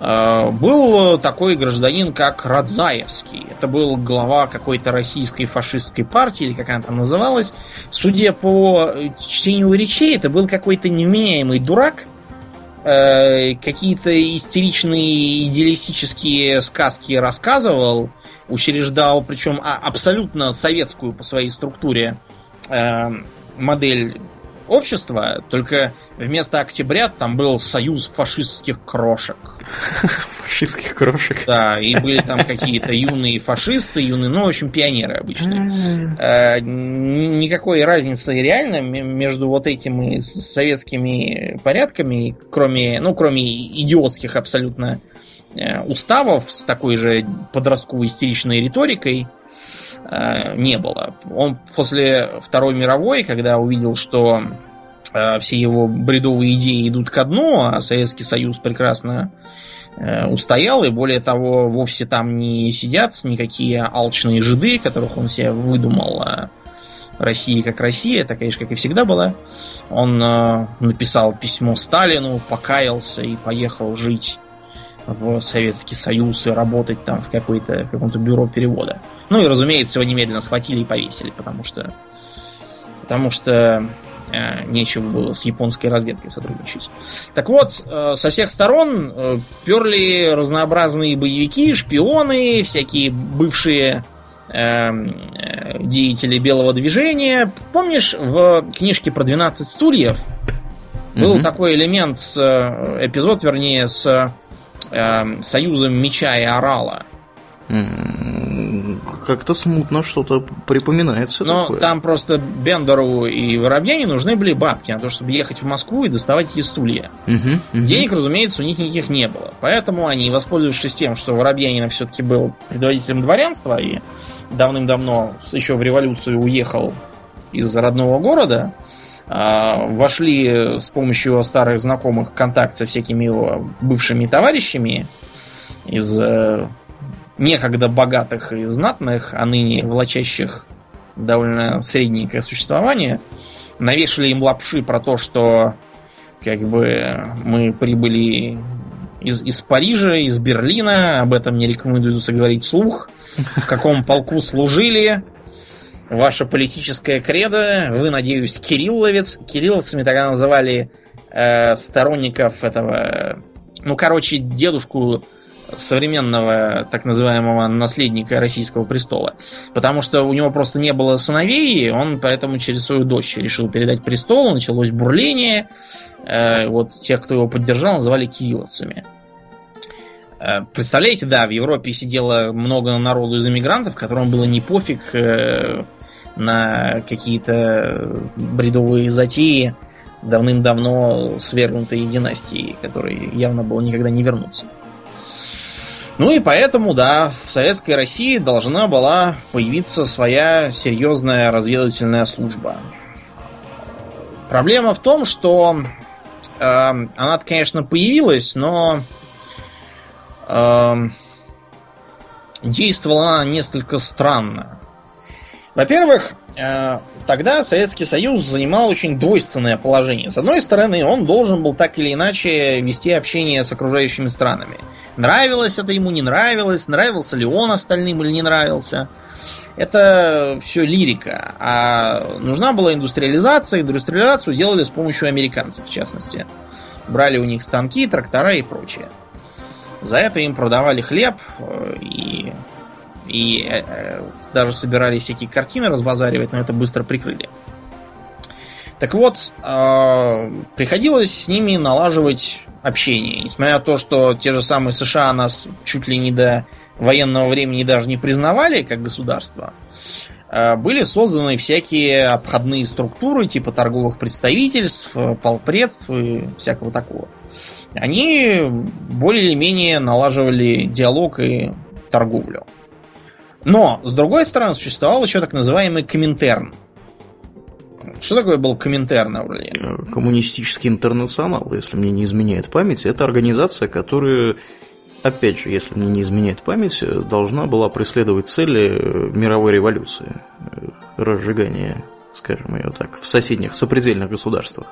Э, был такой гражданин, как Радзаевский. Это был глава какой-то российской фашистской партии, или как она там называлась. Судя по чтению речей, это был какой-то невменяемый дурак, Э, какие-то истеричные идеалистические сказки рассказывал, учреждал, причем а, абсолютно советскую по своей структуре э, модель общество, только вместо октябрят там был союз фашистских крошек. Фашистских крошек. Да, и были там какие-то юные фашисты, юные, ну, в общем, пионеры обычные. Э, никакой разницы реально между вот этими советскими порядками, кроме, ну, кроме идиотских абсолютно э, уставов с такой же подростковой истеричной риторикой, э, не было. Он после Второй мировой, когда увидел, что все его бредовые идеи идут ко дну, а Советский Союз прекрасно Э, устоял, и более того, вовсе там не сидят никакие алчные жиды, которых он себе выдумал о России как Россия, это, конечно, как и всегда была. Он э, написал письмо Сталину, покаялся и поехал жить в Советский Союз и работать там в, какой-то, в каком-то бюро перевода. Ну и, разумеется, его немедленно схватили и повесили, потому что потому что Э, нечего было с японской разведкой сотрудничать. Так вот, э, со всех сторон э, перли разнообразные боевики, шпионы, всякие бывшие деятели белого движения. Помнишь, в книжке про 12 стульев был mm такой элемент, с, эпизод, вернее, с э, союзом меча и орала. Как-то смутно что-то припоминается. Но такое. там просто Бендеру и Воробьяне нужны были бабки на то, чтобы ехать в Москву и доставать эти стулья. Угу, угу. Денег, разумеется, у них никаких не было. Поэтому они, воспользовавшись тем, что Воробьянин все-таки был предводителем дворянства и давным-давно, еще в революцию, уехал из родного города, а, вошли с помощью старых знакомых в контакт со всякими его бывшими товарищами из э, некогда богатых и знатных, а ныне влачащих довольно средненькое существование, навешали им лапши про то, что как бы мы прибыли из, из Парижа, из Берлина, об этом не рекомендуется говорить вслух, в каком полку служили, ваша политическая кредо, вы, надеюсь, кирилловец. Кирилловцами тогда называли э, сторонников этого, ну, короче, дедушку современного так называемого наследника российского престола. Потому что у него просто не было сыновей, он поэтому через свою дочь решил передать престол, началось бурление. Э, вот тех, кто его поддержал, называли кирилловцами. Э, представляете, да, в Европе сидело много народу из иммигрантов, которым было не пофиг э, на какие-то бредовые затеи давным-давно свергнутые династии, которые явно было никогда не вернуться. Ну и поэтому, да, в Советской России должна была появиться своя серьезная разведывательная служба. Проблема в том, что э, она, конечно, появилась, но э, действовала она несколько странно. Во-первых, э, тогда Советский Союз занимал очень двойственное положение. С одной стороны, он должен был так или иначе вести общение с окружающими странами – Нравилось это ему, не нравилось, нравился ли он остальным или не нравился. Это все лирика. А нужна была индустриализация. Индустриализацию делали с помощью американцев, в частности. Брали у них станки, трактора и прочее. За это им продавали хлеб э, и, и э, даже собирали всякие картины разбазаривать, но это быстро прикрыли. Так вот, э, приходилось с ними налаживать общение. Несмотря на то, что те же самые США нас чуть ли не до военного времени даже не признавали как государство, э, были созданы всякие обходные структуры, типа торговых представительств, полпредств и всякого такого. Они более или менее налаживали диалог и торговлю. Но, с другой стороны, существовал еще так называемый Коминтерн – что такое был Коминтерн, Аурлиен? Э, коммунистический интернационал, если мне не изменяет память, это организация, которая, опять же, если мне не изменяет память, должна была преследовать цели э, мировой революции, э, разжигания, скажем ее так, в соседних, сопредельных государствах.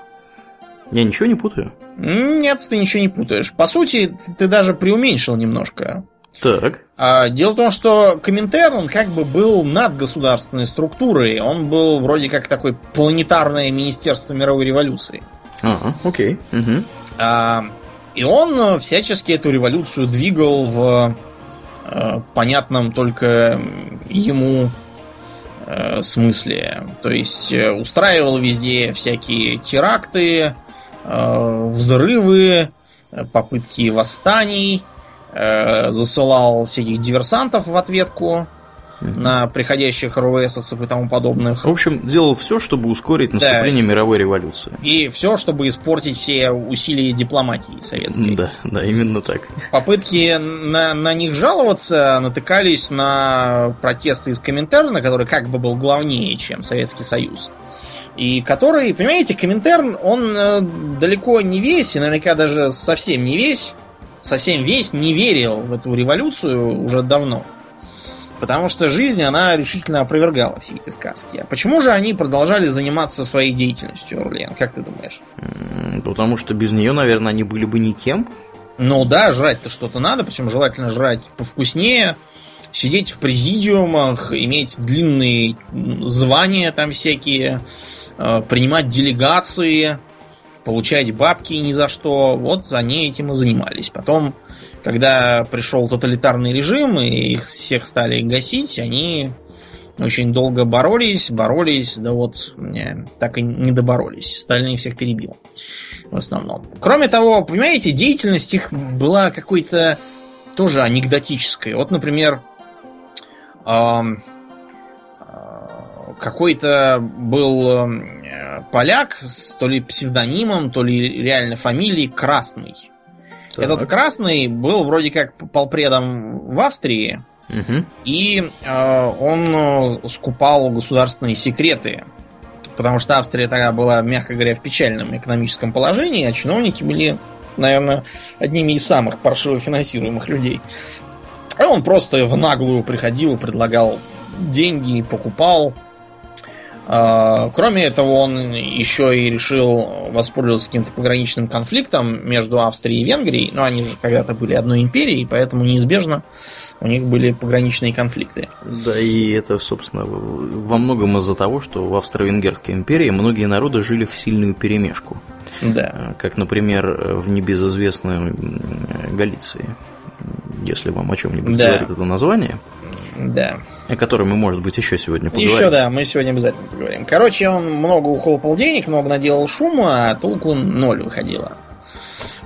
Я ничего не путаю? Нет, ты ничего не путаешь. По сути, ты даже преуменьшил немножко. Так. А, дело в том, что Коминтерн, он как бы был над государственной структурой. Он был вроде как такое планетарное министерство мировой революции. Ага, окей. Угу. А, и он всячески эту революцию двигал в а, понятном только ему э, смысле. То есть э, устраивал везде всякие теракты, э, взрывы, э, попытки восстаний, э, засылал всяких диверсантов в ответку на приходящих РВСовцев и тому подобных. В общем, делал все, чтобы ускорить наступление да. мировой революции. И все, чтобы испортить все усилия дипломатии советской. Да, да, именно так. Попытки на, на них жаловаться натыкались на протесты из Коминтерна, который как бы был главнее, чем Советский Союз. И который, понимаете, Коминтерн, он э, далеко не весь, и наверняка даже совсем не весь, совсем весь не верил в эту революцию уже давно. Потому что жизнь, она решительно опровергала все эти сказки. А почему же они продолжали заниматься своей деятельностью, Орлен? Как ты думаешь? Потому что без нее, наверное, они были бы никем. Ну да, жрать-то что-то надо, причем желательно жрать повкуснее, сидеть в президиумах, иметь длинные звания там всякие, э, принимать делегации, получать бабки ни за что. Вот они этим и занимались. Потом когда пришел тоталитарный режим и их всех стали гасить, они очень долго боролись, боролись, да вот не, так и не доборолись. Сталин их всех перебил в основном. Кроме того, понимаете, деятельность их была какой-то тоже анекдотической. Вот, например, какой-то был поляк с то ли псевдонимом, то ли реально фамилией Красный. Так. Этот красный был вроде как полпредом в Австрии, угу. и э, он э, скупал государственные секреты. Потому что Австрия тогда была, мягко говоря, в печальном экономическом положении, а чиновники были, наверное, одними из самых паршиво финансируемых людей. И он просто в наглую приходил, предлагал деньги, покупал а, кроме этого, он еще и решил воспользоваться каким-то пограничным конфликтом между Австрией и Венгрией. Но они же когда-то были одной империей, поэтому неизбежно у них были пограничные конфликты. Да, и это, собственно, во многом из-за того, что в Австро-Венгерской империи многие народы жили в сильную перемешку. Да. А, как, например, в небезызвестной Галиции. Если вам о чем-нибудь да. говорит это название. Да. О которой мы, может быть, еще сегодня поговорим. Еще, да, мы сегодня обязательно поговорим. Короче, он много ухлопал денег, много наделал шума, а толку ноль выходило.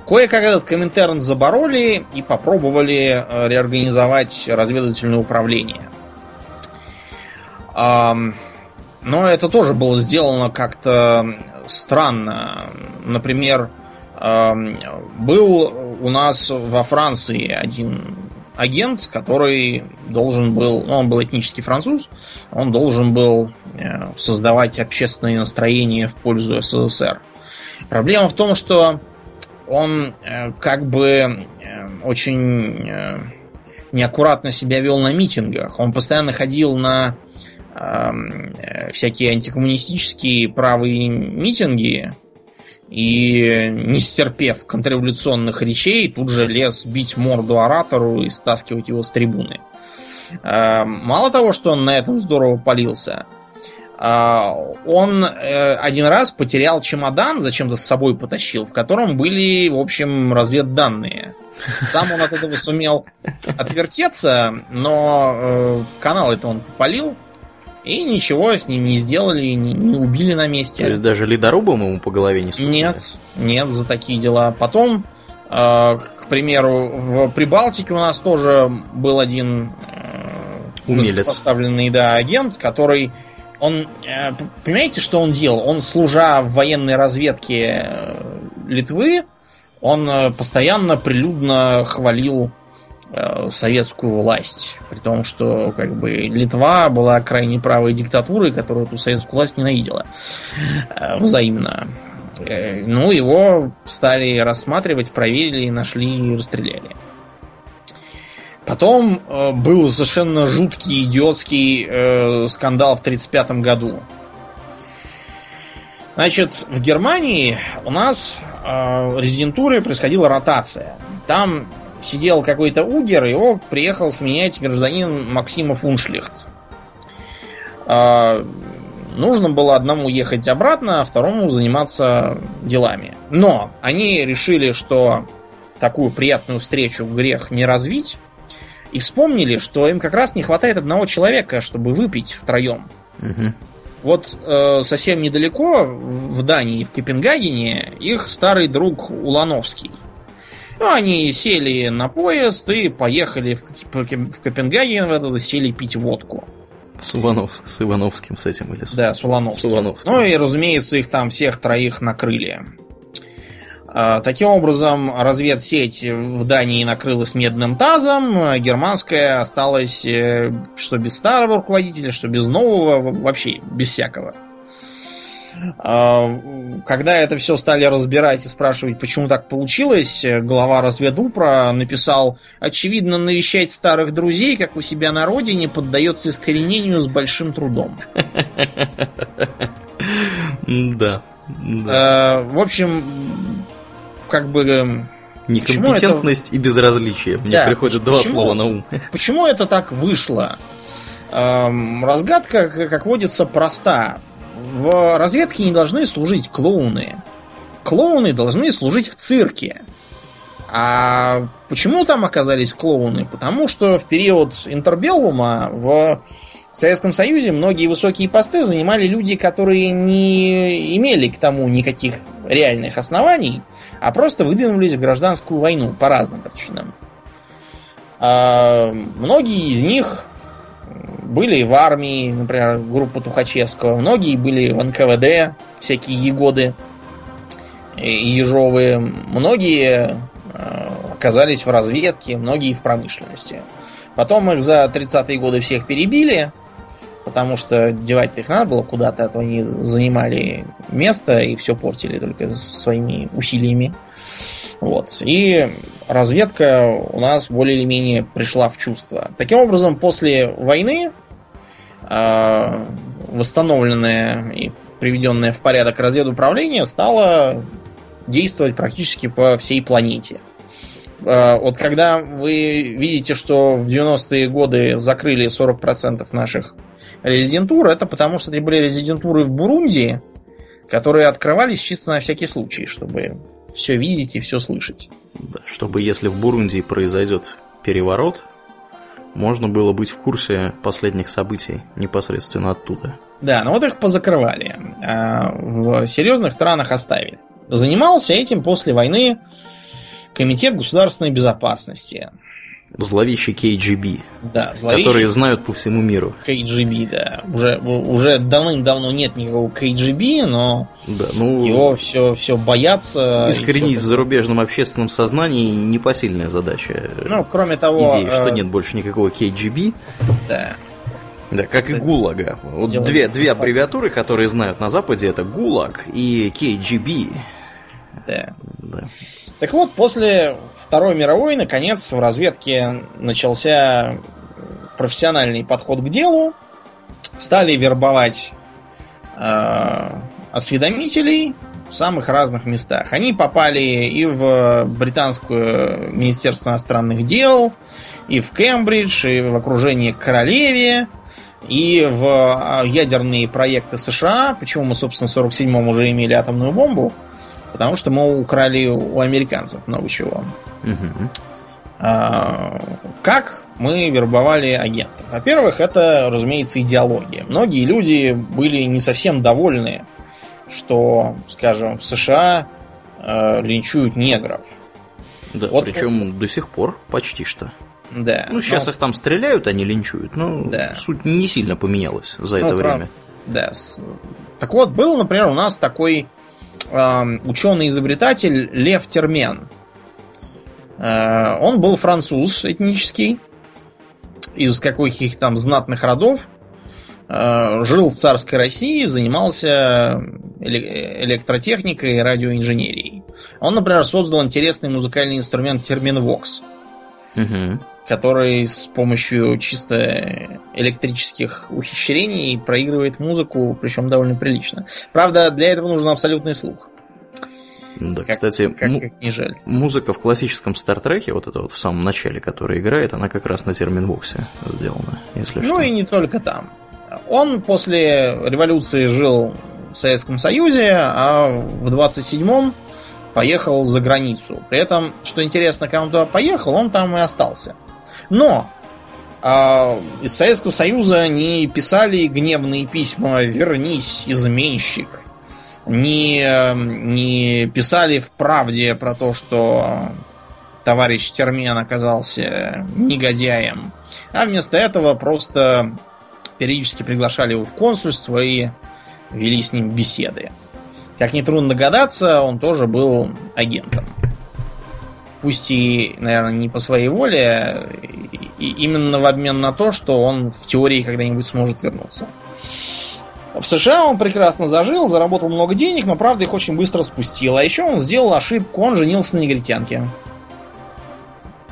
Кое-как этот Коминтерн забороли и попробовали э, реорганизовать разведывательное управление. Но это тоже было сделано как-то странно. Например, был у нас во Франции один агент, который должен был, ну, он был этнический француз, он должен был э, создавать общественное настроение в пользу СССР. Проблема в том, что он э, как бы э, очень неаккуратно себя вел на митингах. Он постоянно ходил на всякие антикоммунистические правые митинги, и, не стерпев контрреволюционных речей, тут же лез бить морду оратору и стаскивать его с трибуны. А, мало того, что он на этом здорово полился, а, он э, один раз потерял чемодан, зачем-то с собой потащил, в котором были, в общем, разведданные. Сам он от этого сумел отвертеться, но э, канал это он попалил, и ничего с ним не сделали, не, не убили на месте. То есть даже ледорубом ему по голове не стукнули? Нет, нет, за такие дела. Потом, э, к примеру, в Прибалтике у нас тоже был один э, поставленный да, агент, который он, э, понимаете, что он делал? Он, служа в военной разведке э, Литвы, он э, постоянно прилюдно хвалил советскую власть. При том, что как бы Литва была крайне правой диктатурой, которая эту советскую власть ненавидела э, взаимно. Э, ну, его стали рассматривать, проверили, нашли и расстреляли. Потом был совершенно жуткий, идиотский э, скандал в 1935 году. Значит, в Германии у нас э, резидентуры происходила ротация. Там сидел какой-то угер, его приехал сменять гражданин Максимов Уншлихт. А, нужно было одному ехать обратно, а второму заниматься делами. Но они решили, что такую приятную встречу грех не развить, и вспомнили, что им как раз не хватает одного человека, чтобы выпить втроем. Угу. Вот э, совсем недалеко, в Дании, в Копенгагене, их старый друг Улановский. Ну, они сели на поезд и поехали в, в Копенгаген, в это, сели пить водку. С, Ивановск, с Ивановским с этим или с... Да, с Улановским. С Улановским. Ну и, разумеется, их там всех троих накрыли. А, таким образом, разведсеть в Дании накрылась медным тазом, германская осталась э, что без старого руководителя, что без нового, вообще без всякого. А, когда это все стали разбирать и спрашивать, почему так получилось, глава разведупра написал, очевидно, навещать старых друзей, как у себя на родине, поддается искоренению с большим трудом. Да. А, в общем, как бы... Эм, Некомпетентность это... и безразличие. Мне да, приходят два слова на ум. Почему это так вышло? Эм, разгадка, как водится, проста. В разведке не должны служить клоуны. Клоуны должны служить в цирке. А почему там оказались клоуны? Потому что в период интербеллума в Советском Союзе многие высокие посты занимали люди, которые не имели к тому никаких реальных оснований, а просто выдвинулись в гражданскую войну по разным причинам. А многие из них были в армии, например, группа Тухачевского, многие были в НКВД, всякие егоды ежовые, многие э, оказались в разведке, многие в промышленности. Потом их за 30-е годы всех перебили, потому что девать их надо было куда-то, а то они занимали место и все портили только своими усилиями. Вот. И разведка у нас более или менее пришла в чувство. Таким образом, после войны э, восстановленное и приведенное в порядок разведуправление стало действовать практически по всей планете. Э, вот когда вы видите, что в 90-е годы закрыли 40% наших резидентур, это потому что это были резидентуры в Бурундии, которые открывались чисто на всякий случай, чтобы все видеть и все слышать. Чтобы если в Бурундии произойдет переворот, можно было быть в курсе последних событий непосредственно оттуда. Да, но вот их позакрывали. А в серьезных странах оставили. Занимался этим после войны Комитет государственной безопасности. Зловещий KGB. Да, зловещий... Которые знают по всему миру. KGB, да. Уже, уже давным-давно нет никакого KGB, но да, ну, его все, все боятся. Искоренить в зарубежном общественном сознании непосильная задача. Ну, кроме того... Идея, что э, нет больше никакого KGB. Да. Да, как и ГУЛАГа. Вот две, две аббревиатуры, которые знают на Западе, это ГУЛАГ и KGB. Да. да. Так вот, после Второй мировой, наконец, в разведке начался профессиональный подход к делу. Стали вербовать э, осведомителей в самых разных местах. Они попали и в британское Министерство иностранных дел, и в Кембридж, и в окружение королеве, и в а, ядерные проекты США. Почему мы, собственно, в 47-м уже имели атомную бомбу? Потому что мы украли у американцев много чего. Угу. А, как мы вербовали агентов? Во-первых, это, разумеется, идеология. Многие люди были не совсем довольны, что, скажем, в США э, линчуют негров. Да, вот причем вот... до сих пор почти что. Да. Ну, сейчас но... их там стреляют, они линчуют, но да. суть не сильно поменялась за ну, это время. Да. Так вот, был, например, у нас такой ученый-изобретатель Лев Термен. Э, он был француз этнический, из каких-то там знатных родов. Э, жил в царской России, занимался электротехникой и радиоинженерией. Он, например, создал интересный музыкальный инструмент терминвокс. Угу который с помощью чисто электрических ухищрений проигрывает музыку, причем довольно прилично. Правда, для этого нужен абсолютный слух. Да, как, кстати, как, как не жаль. музыка в классическом Стартреке, вот это вот в самом начале, которая играет, она как раз на терминбоксе сделана, если ну что. Ну и не только там. Он после революции жил в Советском Союзе, а в 27-м поехал за границу. При этом, что интересно, когда он туда поехал, он там и остался. Но А, из Советского Союза не писали гневные письма «Вернись, изменщик». Не, не писали в правде про то, что товарищ Термен оказался негодяем. А вместо этого просто периодически приглашали его в консульство и вели с ним беседы. Как нетрудно догадаться, он тоже был агентом. Пусть и, наверное, не по своей воле, и именно в обмен на то, что он в теории когда-нибудь сможет вернуться. В США он прекрасно зажил, заработал много денег, но правда их очень быстро спустил. А еще он сделал ошибку, он женился на негритянке.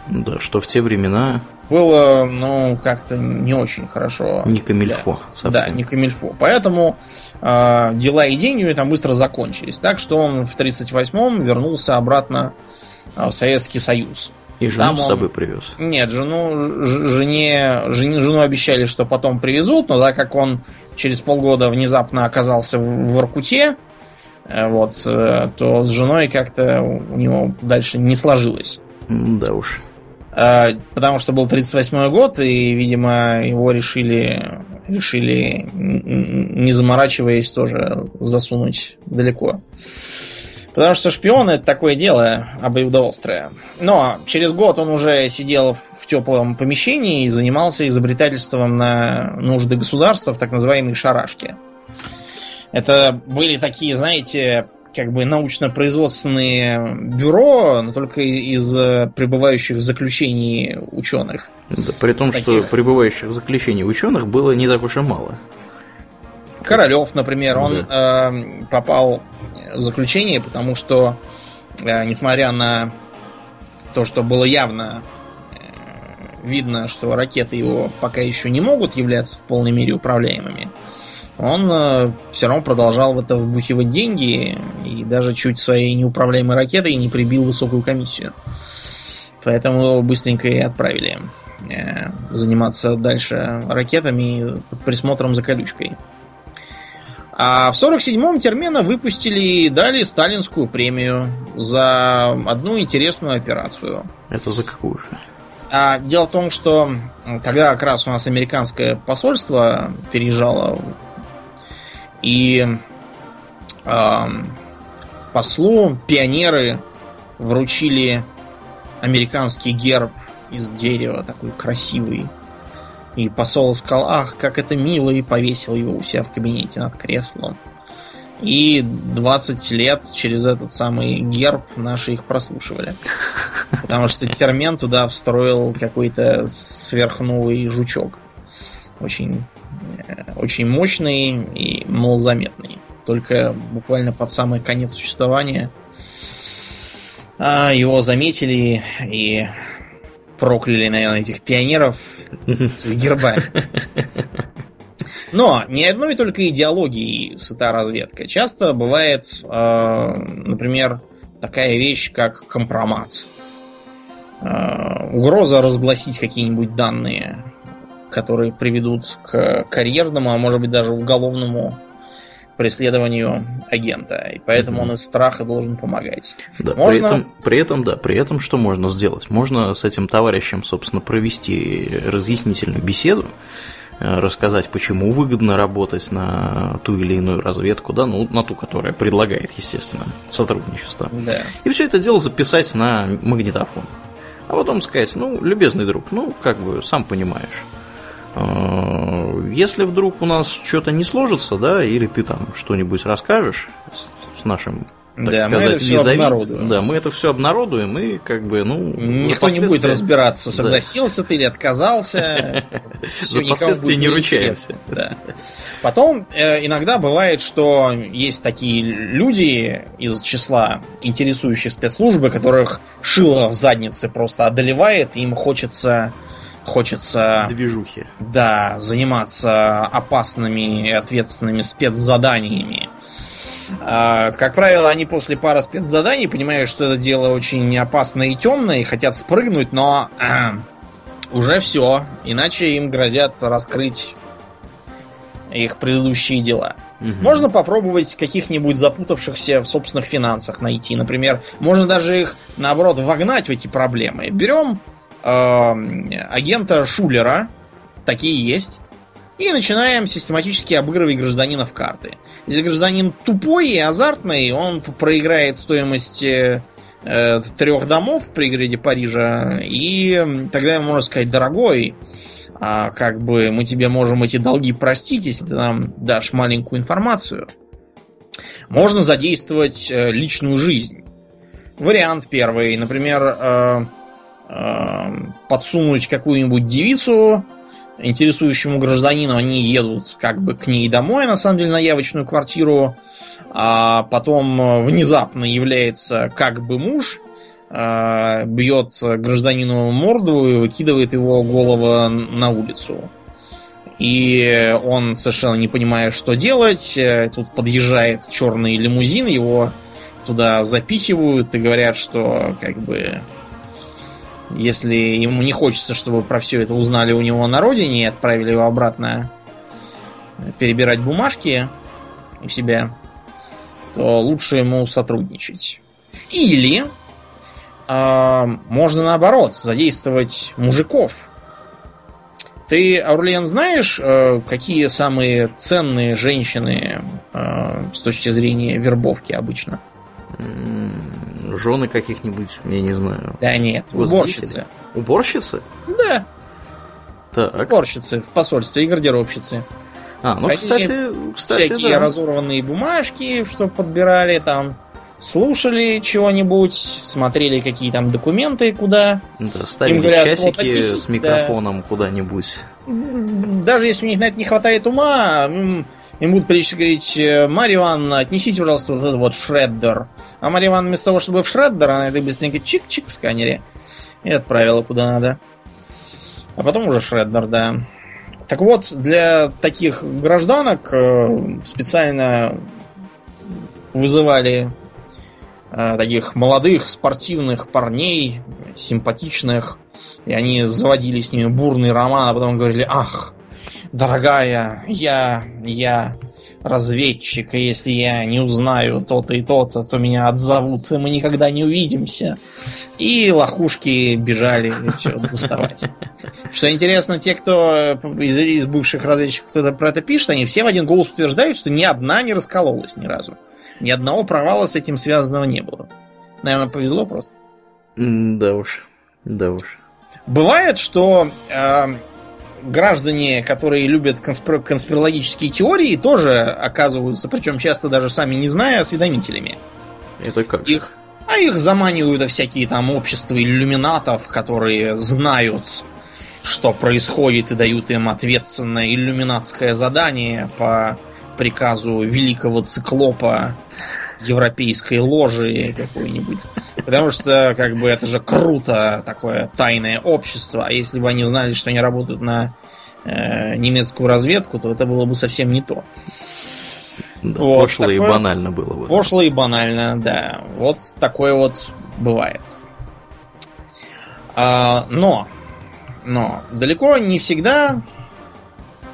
Да, что в те времена... Было, ну, как-то не очень хорошо. Не камильфо совсем. Да, не камильфо. Поэтому э, дела и деньги там быстро закончились. Так что он в 1938-м вернулся обратно в Советский Союз. И жену Там с собой он... привез? Нет, жену, жене, жене, жену обещали, что потом привезут, но так как он через полгода внезапно оказался в, в Иркуте, э, вот, э, то с женой как-то у него дальше не сложилось. Да уж. Э, потому что был 38 год, и, видимо, его решили, решили, не заморачиваясь, тоже засунуть далеко. Потому что шпион это такое дело обоюдоострое. Но через год он уже сидел в теплом помещении и занимался изобретательством на нужды государства в так называемой шарашке. Это были такие, знаете, как бы научно-производственные бюро, но только из пребывающих в заключении ученых. Да, при том, Таких... что пребывающих в заключении ученых было не так уж и мало. Королев, например, он да. э, попал в заключение, потому что, э, несмотря на то, что было явно э, видно, что ракеты его пока еще не могут являться в полной мере управляемыми, он э, все равно продолжал в это вбухивать деньги и даже чуть своей неуправляемой ракетой не прибил высокую комиссию. Поэтому его быстренько и отправили заниматься дальше ракетами под присмотром за колючкой. А в 47-м Термена выпустили и дали сталинскую премию за одну интересную операцию. Это за какую же? А, дело в том, что тогда как раз у нас американское посольство переезжало и э, послу пионеры вручили американский герб из дерева, такой красивый. И посол сказал, ах, как это мило, и повесил его у себя в кабинете над креслом. И 20 лет через этот самый герб наши их прослушивали. Потому что термен туда встроил какой-то сверхновый жучок. Очень очень мощный и малозаметный. Только буквально под самый конец существования а, его заметили и прокляли, наверное, этих пионеров с гербами. Но не одной только идеологией сыта разведка. Часто бывает, э, например, такая вещь, как компромат. Э, угроза разгласить какие-нибудь данные которые приведут к карьерному, а может быть даже уголовному преследованию агента. И поэтому mm-hmm. он из страха должен помогать. Да, можно... при, этом, при этом, да, при этом что можно сделать? Можно с этим товарищем, собственно, провести разъяснительную беседу, э, рассказать, почему выгодно работать на ту или иную разведку, да, ну, на ту, которая предлагает, естественно, сотрудничество. Да. И все это дело записать на магнитофон. А потом сказать, ну, любезный друг, ну, как бы, сам понимаешь. Э, если вдруг у нас что-то не сложится, да, или ты там что-нибудь расскажешь с нашим так да, сказать, мы это все обнародуем. Да, мы это все обнародуем и как бы, ну... Никто не будет разбираться, согласился да. ты или отказался. За последствия не ручаемся. Да. Потом э, иногда бывает, что есть такие люди из числа интересующих спецслужбы, которых шило в заднице просто одолевает, им хочется хочется... Движухи. Да, заниматься опасными и ответственными спецзаданиями. А, как правило, они после пары спецзаданий понимают, что это дело очень опасное и темное, и хотят спрыгнуть, но а, уже все. Иначе им грозят раскрыть их предыдущие дела. Угу. Можно попробовать каких-нибудь запутавшихся в собственных финансах найти. Например, можно даже их, наоборот, вогнать в эти проблемы. Берем Эм, агента Шулера, такие есть. И начинаем систематически обыгрывать гражданина в карты. Если гражданин тупой и азартный, он проиграет стоимость э, э, трех домов в пригороде Парижа, и тогда ему можно сказать, дорогой, а как бы мы тебе можем эти долги простить, если ты нам дашь маленькую информацию. Можно задействовать э, личную жизнь. Вариант первый, например, э, подсунуть какую-нибудь девицу интересующему гражданину, они едут как бы к ней домой, на самом деле, на явочную квартиру, а потом внезапно является как бы муж, э, бьет гражданину морду и выкидывает его голову на улицу. И он совершенно не понимая, что делать. Э, тут подъезжает черный лимузин, его туда запихивают и говорят, что как бы если ему не хочется, чтобы про все это узнали у него на родине и отправили его обратно перебирать бумажки у себя, то лучше ему сотрудничать. Или э, можно наоборот задействовать мужиков. Ты, Аурлиен, знаешь, э, какие самые ценные женщины э, с точки зрения вербовки обычно? Жены каких-нибудь, я не знаю. Да нет, уборщицы. Уборщицы? Да. Так. Уборщицы в посольстве и гардеробщицы. А, ну, кстати, кстати, всякие да. разорванные бумажки, что подбирали там, слушали чего-нибудь, смотрели какие там документы, куда. Да, ставили Им говорят, вот, часики отпишитесь, с микрофоном куда-нибудь. Даже если у них на это не хватает ума, им будут периодически говорить, «Э, Марья Ивановна, отнесите, пожалуйста, вот этот вот шреддер. А Марья Ивановна вместо того, чтобы в шреддер, она это быстренько чик-чик в сканере и отправила куда надо. А потом уже шреддер, да. Так вот, для таких гражданок э, специально вызывали э, таких молодых спортивных парней, симпатичных, и они заводили с ними бурный роман, а потом говорили, ах, дорогая, я, я разведчик, и если я не узнаю то-то и то-то, то меня отзовут, и мы никогда не увидимся. И лохушки бежали все доставать. Что интересно, те, кто из, из бывших разведчиков кто-то про это пишет, они все в один голос утверждают, что ни одна не раскололась ни разу. Ни одного провала с этим связанного не было. Наверное, повезло просто. Да уж. Да уж. Бывает, что э, граждане, которые любят конспир- конспирологические теории, тоже оказываются, причем часто даже сами не зная, осведомителями. Это как? Их, а их заманивают всякие там общества иллюминатов, которые знают, что происходит, и дают им ответственное иллюминатское задание по приказу великого циклопа европейской ложи какой-нибудь. Потому что, как бы, это же круто, такое тайное общество. А если бы они знали, что они работают на э, немецкую разведку, то это было бы совсем не то. Да, Вот, пошло и такое- банально было бы. Пошло и банально, да. Вот такое вот бывает. А, но, но далеко не всегда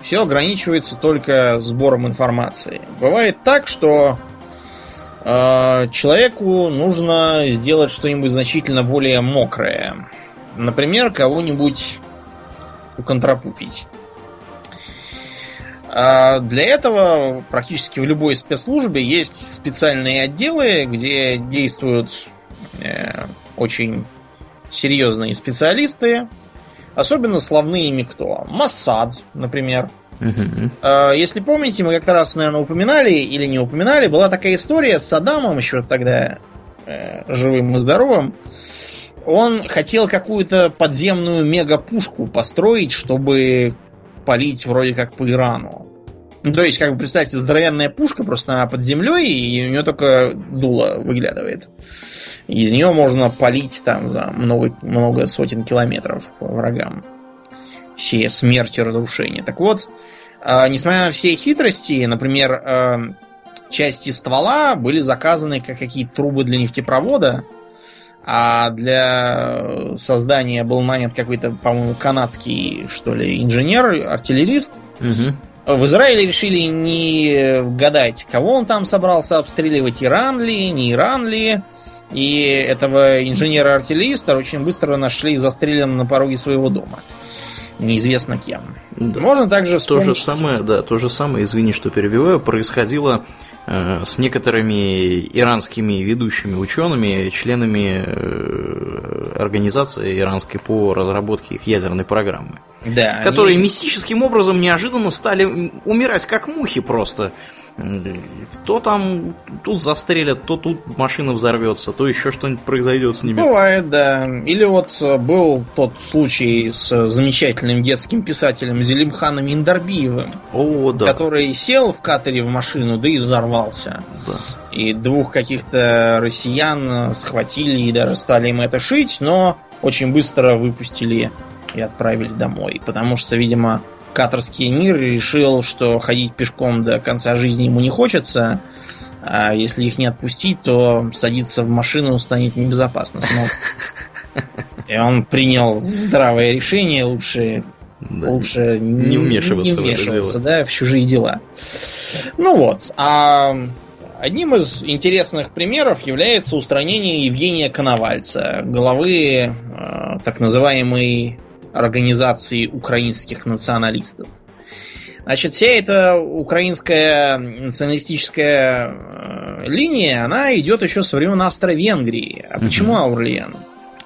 все ограничивается только сбором информации. Бывает так, что человеку нужно сделать что-нибудь значительно более мокрое. Например, кого-нибудь уконтропупить. А Для этого практически в любой спецслужбе есть специальные отделы, где действуют э, очень серьезные специалисты, особенно славными кто? Массад, например. Э, Если помните, мы как-то раз, наверное, упоминали или не упоминали, была такая история с Саддамом еще тогда э, живым и здоровым. Он хотел какую-то подземную мегапушку построить, чтобы палить вроде как по Ирану. Ну, то есть, как бы, представьте, здоровенная пушка просто она под землей, и у нее только дуло выглядывает. Из нее можно палить там за много, много сотен километров по врагам. Все смерти и разрушения. Так вот, э, несмотря на все хитрости, например, э, части ствола были заказаны как какие-то трубы для нефтепровода, а для создания был нанят какой-то, по-моему, канадский, что ли, инженер, артиллерист. Мгм. В Израиле решили не гадать, кого он там собрался обстреливать, Иран ли, не Иран ли. И этого инженера-артиллериста очень быстро нашли застреленным на пороге своего дома. Неизвестно кем. Да. Можно также вспомнить... То же самое, да, то же самое, извини, что перебиваю, происходило э, с некоторыми иранскими ведущими учеными, членами э, организации иранской по разработке их ядерной программы. Да, которые они... мистическим образом неожиданно стали умирать как мухи просто. То там тут застрелят, то тут машина взорвется, то еще что-нибудь произойдет с ними. Бывает, да. Или вот э, был тот случай с замечательным детским писателем Зелимханом Индарбиевым, О, да. который сел в катере в машину, да и взорвался. Да. И двух каких-то россиян схватили и даже стали им это шить, но очень быстро выпустили и отправили домой. Потому что, видимо, каторский мир решил, что ходить пешком до конца жизни ему не хочется, а если их не отпустить, то садиться в машину станет небезопасно снова. И он принял здравое решение, лучше, да, лучше не вмешиваться, не вмешиваться в, да, в чужие дела. Ну вот, а одним из интересных примеров является устранение Евгения Коновальца, главы э, так называемой организации украинских националистов. Значит, вся эта украинская националистическая э, линия, она идет еще со времен Австро-Венгрии. А почему. Аурлиен?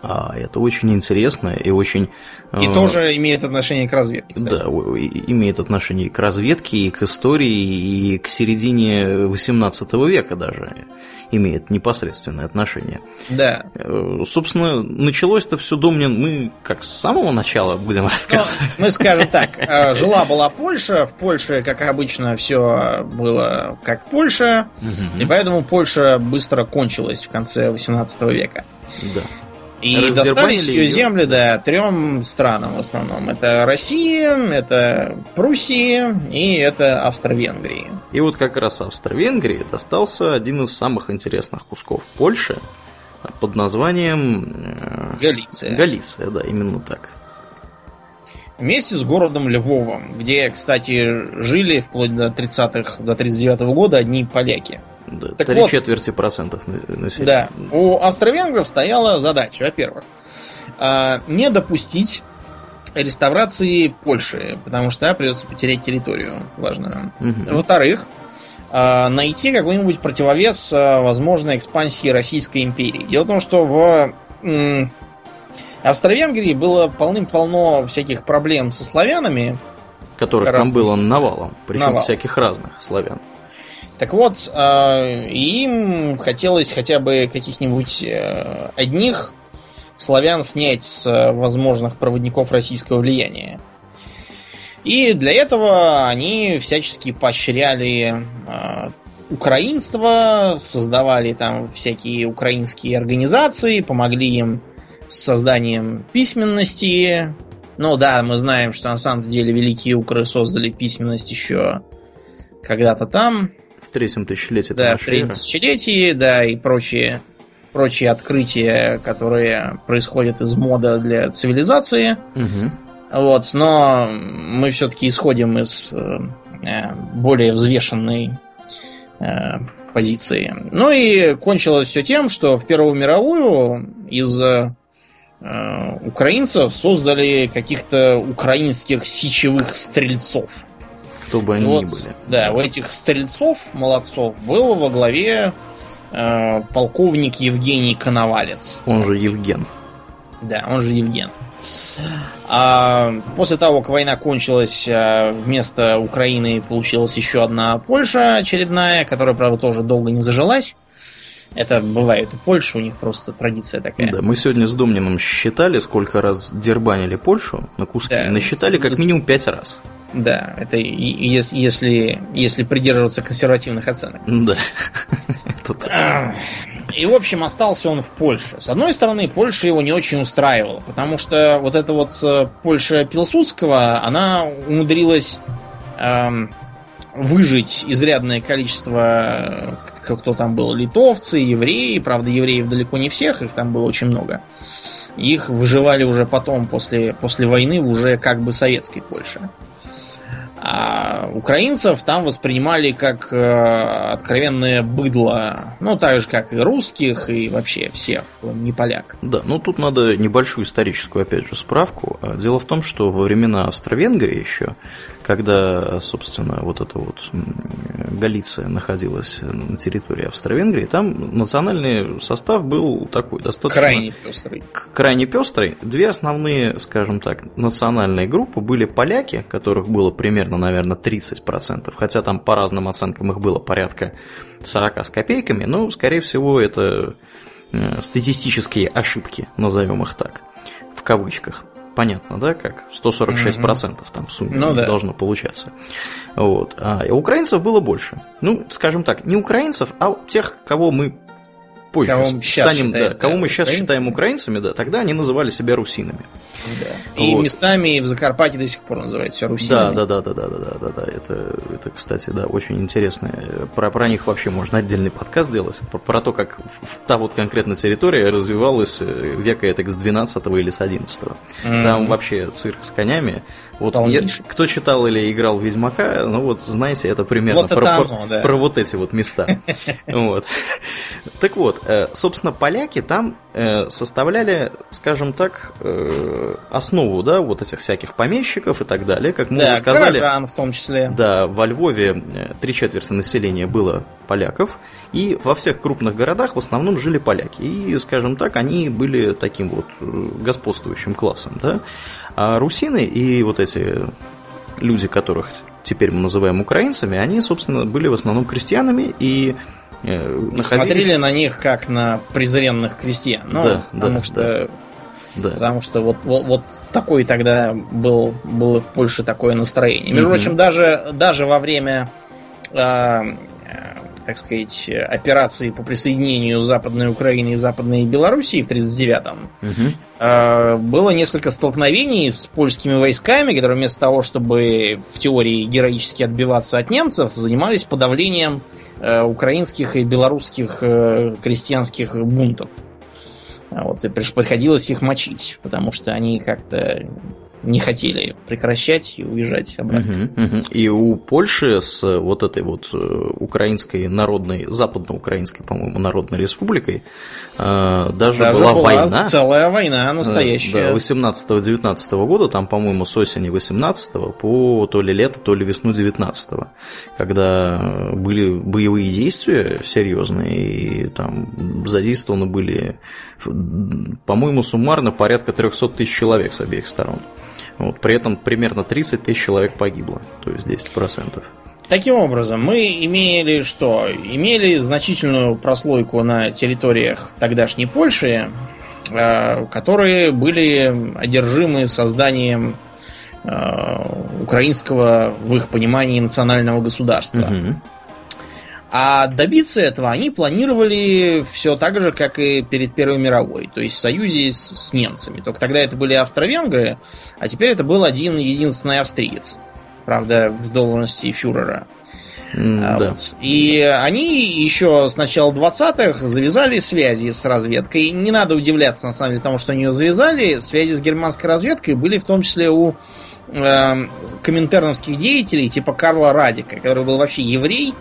А, это очень интересно и очень... И э, тоже имеет отношение к разведке, кстати. Да, имеет отношение к разведке, и к истории, и к середине 18 века даже имеет непосредственное отношение. Да. Э, собственно, началось это все, Домнин, мы как с самого начала будем рассказывать. Ну, мы скажем так, э, жила-была Польша, в Польше, как обычно, все было как в Польше, угу. и поэтому Польша быстро кончилась в конце 18 века. Да. И достались ее земли, да, трем странам в основном. Это Россия, это Пруссия и это Австро-Венгрия. И вот как раз Австро-Венгрии достался один из самых интересных кусков Польши под названием... Э, Галиция. Галиция, да, именно так. Вместе с городом Львовом, где, кстати, жили вплоть до 30-х, до 39-го года одни поляки. Да, так три вот, четверти процентов населения. Да. У австро-венгров стояла задача, во-первых, а, не допустить реставрации Польши, потому что придется потерять территорию важную. Угу. Во-вторых, а, найти какой-нибудь противовес а, возможной экспансии Российской империи. Дело в том, что в Австро-Венгрии было полным-полно всяких проблем со славянами. Которых разных. там было навалом. Причем Навал. всяких разных славян. Так вот, э, им хотелось хотя бы каких-нибудь э, одних славян снять с возможных проводников российского влияния. И для этого они всячески поощряли э, украинство, создавали там всякие украинские организации, помогли им с созданием письменности. Ну да, мы знаем, что на самом деле великие укры создали письменность еще когда-то там третьем тысячелетии. Да, в третьем тысячелетии, да, и прочие, прочие открытия, которые происходят из мода для цивилизации. Угу. Вот, но мы все-таки исходим из э, э, более взвешенной э, позиции. Ну и кончилось все тем, что в Первую мировую из э, украинцев создали каких-то украинских сечевых стрельцов. Кто бы они вот, ни были. Да, у этих стрельцов, молодцов, был во главе э, полковник Евгений Коновалец. Он же Евген. Да, он же Евген. А после того, как война кончилась, э, вместо Украины получилась еще одна Польша очередная, которая, правда, тоже долго не зажилась. Это бывает у Польши, у них просто традиция такая. Да, мы сегодня с Домнином считали, сколько раз дербанили Польшу на куски, да, насчитали как минимум пять раз. Да, это если, если придерживаться консервативных оценок. Да. И, в общем, остался он в Польше. С одной стороны, Польша его не очень устраивала, потому что вот эта вот э, Польша Пилсудского, она умудрилась эм, выжить изрядное количество, э, кто там был, литовцы, евреи. Правда, евреев далеко не всех, их там было очень много. Их выживали уже потом, после, после войны, уже как бы советской Польше. А А украинцев там воспринимали как э, откровенное быдло. Ну, так же, как и русских, и вообще всех, не поляк. Да, ну тут надо небольшую историческую, опять же, справку. Дело в том, что во времена Австро-Венгрии еще, когда, собственно, вот эта вот Галиция находилась на территории Австро-Венгрии, там национальный состав был такой достаточно... Крайне пестрый. Крайне пестрый. Две основные, скажем так, национальные группы были поляки, которых было примерно, наверное, 30%, хотя там по разным оценкам их было порядка 40 с копейками, но, скорее всего, это э, статистические ошибки, назовем их так, в кавычках. Понятно, да, как 146% угу. там в сумме ну, да. должно получаться. Вот. А украинцев было больше. Ну, скажем так, не украинцев, а тех, кого мы позже кого станем, считаем, да, кого мы сейчас украинцами. считаем украинцами, да, тогда они называли себя русинами. Да. И вот. местами в Закарпатье до сих пор называют все русинами. Да, да, да, да, да, да, да, да. Это, это, кстати, да, очень интересно. Про, про них вообще можно отдельный подкаст сделать. Про, про то, как в, та вот конкретная территория развивалась э, века это с 12 или с 11 mm-hmm. Там вообще цирк с конями. Вот я, кто читал или играл в Ведьмака, ну вот знаете, это примерно вот про, оно, да. про вот эти вот места. Вот. Так вот, э, собственно, поляки там э, составляли, скажем так, основу, да, вот этих всяких помещиков и так далее, как мы да, уже сказали. В том числе. Да, во Львове э, три четверти населения было поляков, и во всех крупных городах в основном жили поляки. И, скажем так, они были таким вот э, господствующим классом, да. А русины и вот эти люди, которых теперь мы называем украинцами, они, собственно, были в основном крестьянами и э, находились... Смотрели на них как на презренных крестьян. Ну, да, потому да, что да. Да. Потому что вот, вот, вот такой тогда был, было в Польше такое настроение. Между прочим, даже, даже во время, э, так сказать, операции по присоединению Западной Украины и Западной Белоруссии в 1939-м, mm э, было несколько столкновений с польскими войсками, которые вместо того, чтобы в теории героически отбиваться от немцев, занимались подавлением э, украинских и белорусских э, крестьянских бунтов. Вот, и приходилось их мочить, потому что они как-то не хотели прекращать и уезжать обратно. Угу, угу. И у Польши с вот этой вот э, украинской народной, западноукраинской, по-моему, народной республикой э, даже, даже была, была война. целая война настоящая. Да, 18-19 года, там, по-моему, с осени 18 по то ли лето, то ли весну 19 когда были боевые действия серьезные, и там задействованы были, по-моему, суммарно порядка 300 тысяч человек с обеих сторон. Вот, при этом примерно 30 тысяч человек погибло, то есть 10%. Таким образом, мы имели что? Имели значительную прослойку на территориях тогдашней Польши, э, которые были одержимы созданием э, украинского, в их понимании, национального государства. Угу. А добиться этого они планировали все так же, как и перед Первой мировой, то есть в союзе с, с немцами. Только тогда это были австро-венгры, а теперь это был один единственный австриец. Правда, в должности фюрера. Mm, да. вот. И они еще с начала 20-х завязали связи с разведкой. Не надо удивляться, на самом деле, тому, что они ее завязали. Связи с германской разведкой были в том числе у э, коминтерновских деятелей, типа Карла Радика, который был вообще еврей, а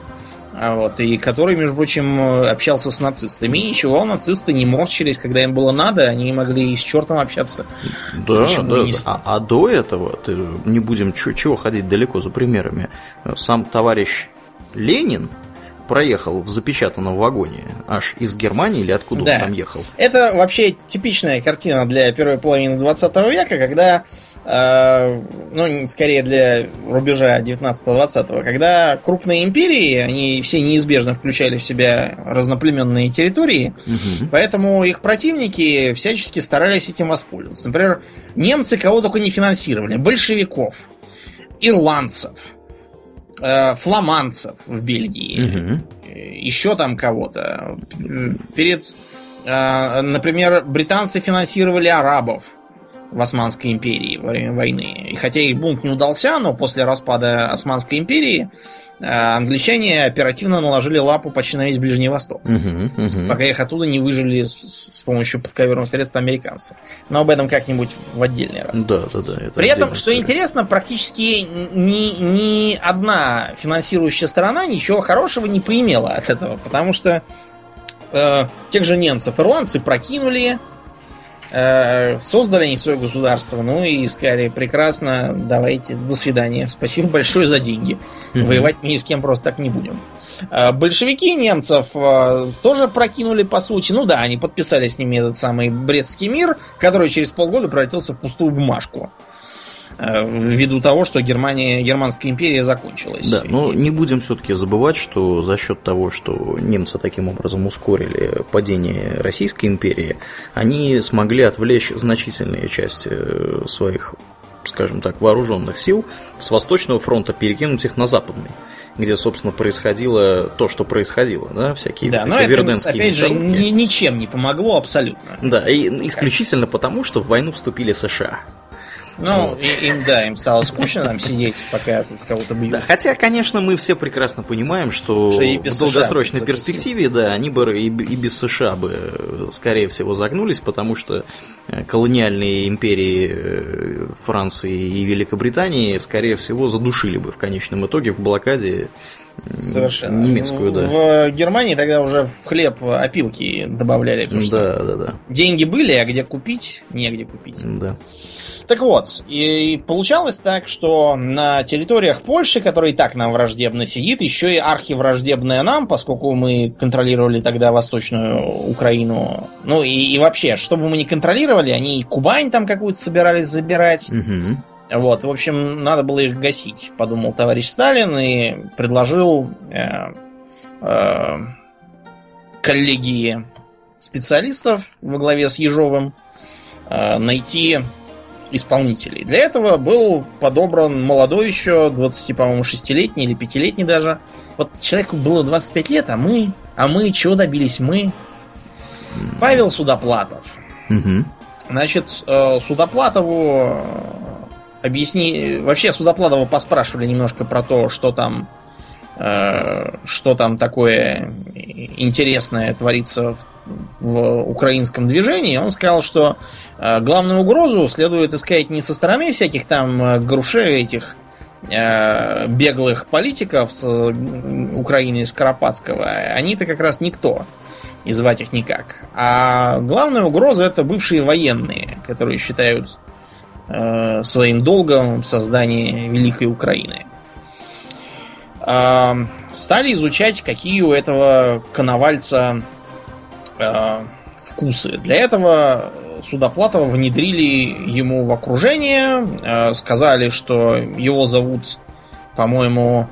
вот, и который, между прочим, общался с нацистами. И ничего, нацисты не морщились, когда им было надо, они могли и с чертом общаться. Да, да. А, а до этого, ты, не будем чего, чего ходить далеко за примерами, сам товарищ Ленин проехал в запечатанном вагоне аж из Германии или откуда да. он там ехал. Это вообще типичная картина для первой половины 20 века, когда Э, ну, скорее для рубежа 19-20, когда крупные империи, они все неизбежно включали в себя разноплеменные территории, угу. поэтому их противники всячески старались этим воспользоваться. Например, немцы кого только не финансировали. Большевиков, ирландцев, фламандцев в Бельгии, угу. еще там кого-то. Перед, например, британцы финансировали арабов, в Османской империи во время войны. И хотя их бунт не удался, но после распада Османской империи э, англичане оперативно наложили лапу почти на весь Ближний Восток. Угу, угу. Пока их оттуда не выжили с, с помощью подковерных средств американцы. Но об этом как-нибудь в отдельный раз. Да, да, да. Это При этом, что история. интересно, практически ни, ни одна финансирующая сторона ничего хорошего не поимела от этого. Потому что э, тех же немцев ирландцы прокинули, создали они свое государство, ну и сказали, прекрасно, давайте, до свидания, спасибо большое за деньги. Mm-hmm. Воевать мы ни с кем просто так не будем. Э, большевики немцев э, тоже прокинули, по сути. Ну да, они подписали с ними этот самый Брестский мир, который через полгода превратился в пустую бумажку. Э, ввиду того, что Германия, Германская империя закончилась. Да, но не будем все-таки забывать, что за счет того, что немцы таким образом ускорили падение Российской империи, они смогли отвлечь значительные части э, своих скажем так, вооруженных сил с Восточного фронта перекинуть их на Западный, где, собственно, происходило то, что происходило, да, всякие да, но это, опять же, ни, ничем не помогло абсолютно. Да, и исключительно потому, что в войну вступили США. Ну, вот. и, им, да, им стало скучно там сидеть, пока тут кого-то бьют. Да, хотя, конечно, мы все прекрасно понимаем, что, что в долгосрочной перспективе, да, они бы и, и без США бы, скорее всего, загнулись, потому что э, колониальные империи э, Франции и Великобритании, скорее всего, задушили бы в конечном итоге в блокаде Совершенно. Немецкую, да. В Германии тогда уже в хлеб опилки добавляли. Да, да, да. Деньги были, а где купить? Негде купить. Да. Так вот, и получалось так, что на территориях Польши, которая и так нам враждебно сидит, еще и архивраждебная нам, поскольку мы контролировали тогда Восточную Украину. Ну и, и вообще, что бы мы ни контролировали, они и Кубань там какую-то собирались забирать. Угу. Вот, в общем, надо было их гасить, подумал товарищ Сталин и предложил э, э, коллегии специалистов во главе с Ежовым э, найти исполнителей. Для этого был подобран молодой еще, 20, по-моему, 6-летний или 5-летний даже. Вот человеку было 25 лет, а мы... А мы чего добились мы? Павел Судоплатов. Угу. Значит, э, Судоплатову э, объясни... Вообще, Судоплатова поспрашивали немножко про то, что там э, что там такое интересное творится в украинском движении, он сказал, что главную угрозу следует искать не со стороны всяких там э, грушей этих э, беглых политиков с Украины Скоропадского. Они-то как раз никто. И звать их никак. А главная угроза это бывшие военные, которые считают э, своим долгом создание Великой Украины. Э, стали изучать, какие у этого коновальца э, вкусы. Для этого Судоплатова внедрили ему в окружение, э, сказали, что его зовут, по-моему,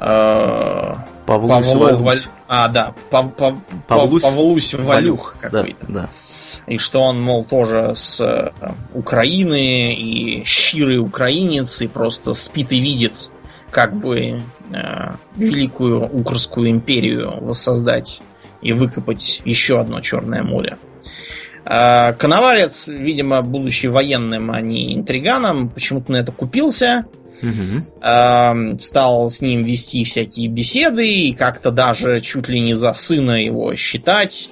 э, Павлусь Павлов Валь... А, да, Пав... Пав... Павлусь, Павлусь Валюх какой-то. Да, да. И что он, мол, тоже с э, Украины и щирый украинец, и просто спит и видит, как бы э, великую Укрскую империю воссоздать и выкопать еще одно Черное море. А, Коновалец, видимо, будучи военным, а не интриганом, почему-то на это купился. Угу. Стал с ним вести всякие беседы и как-то даже чуть ли не за сына его считать.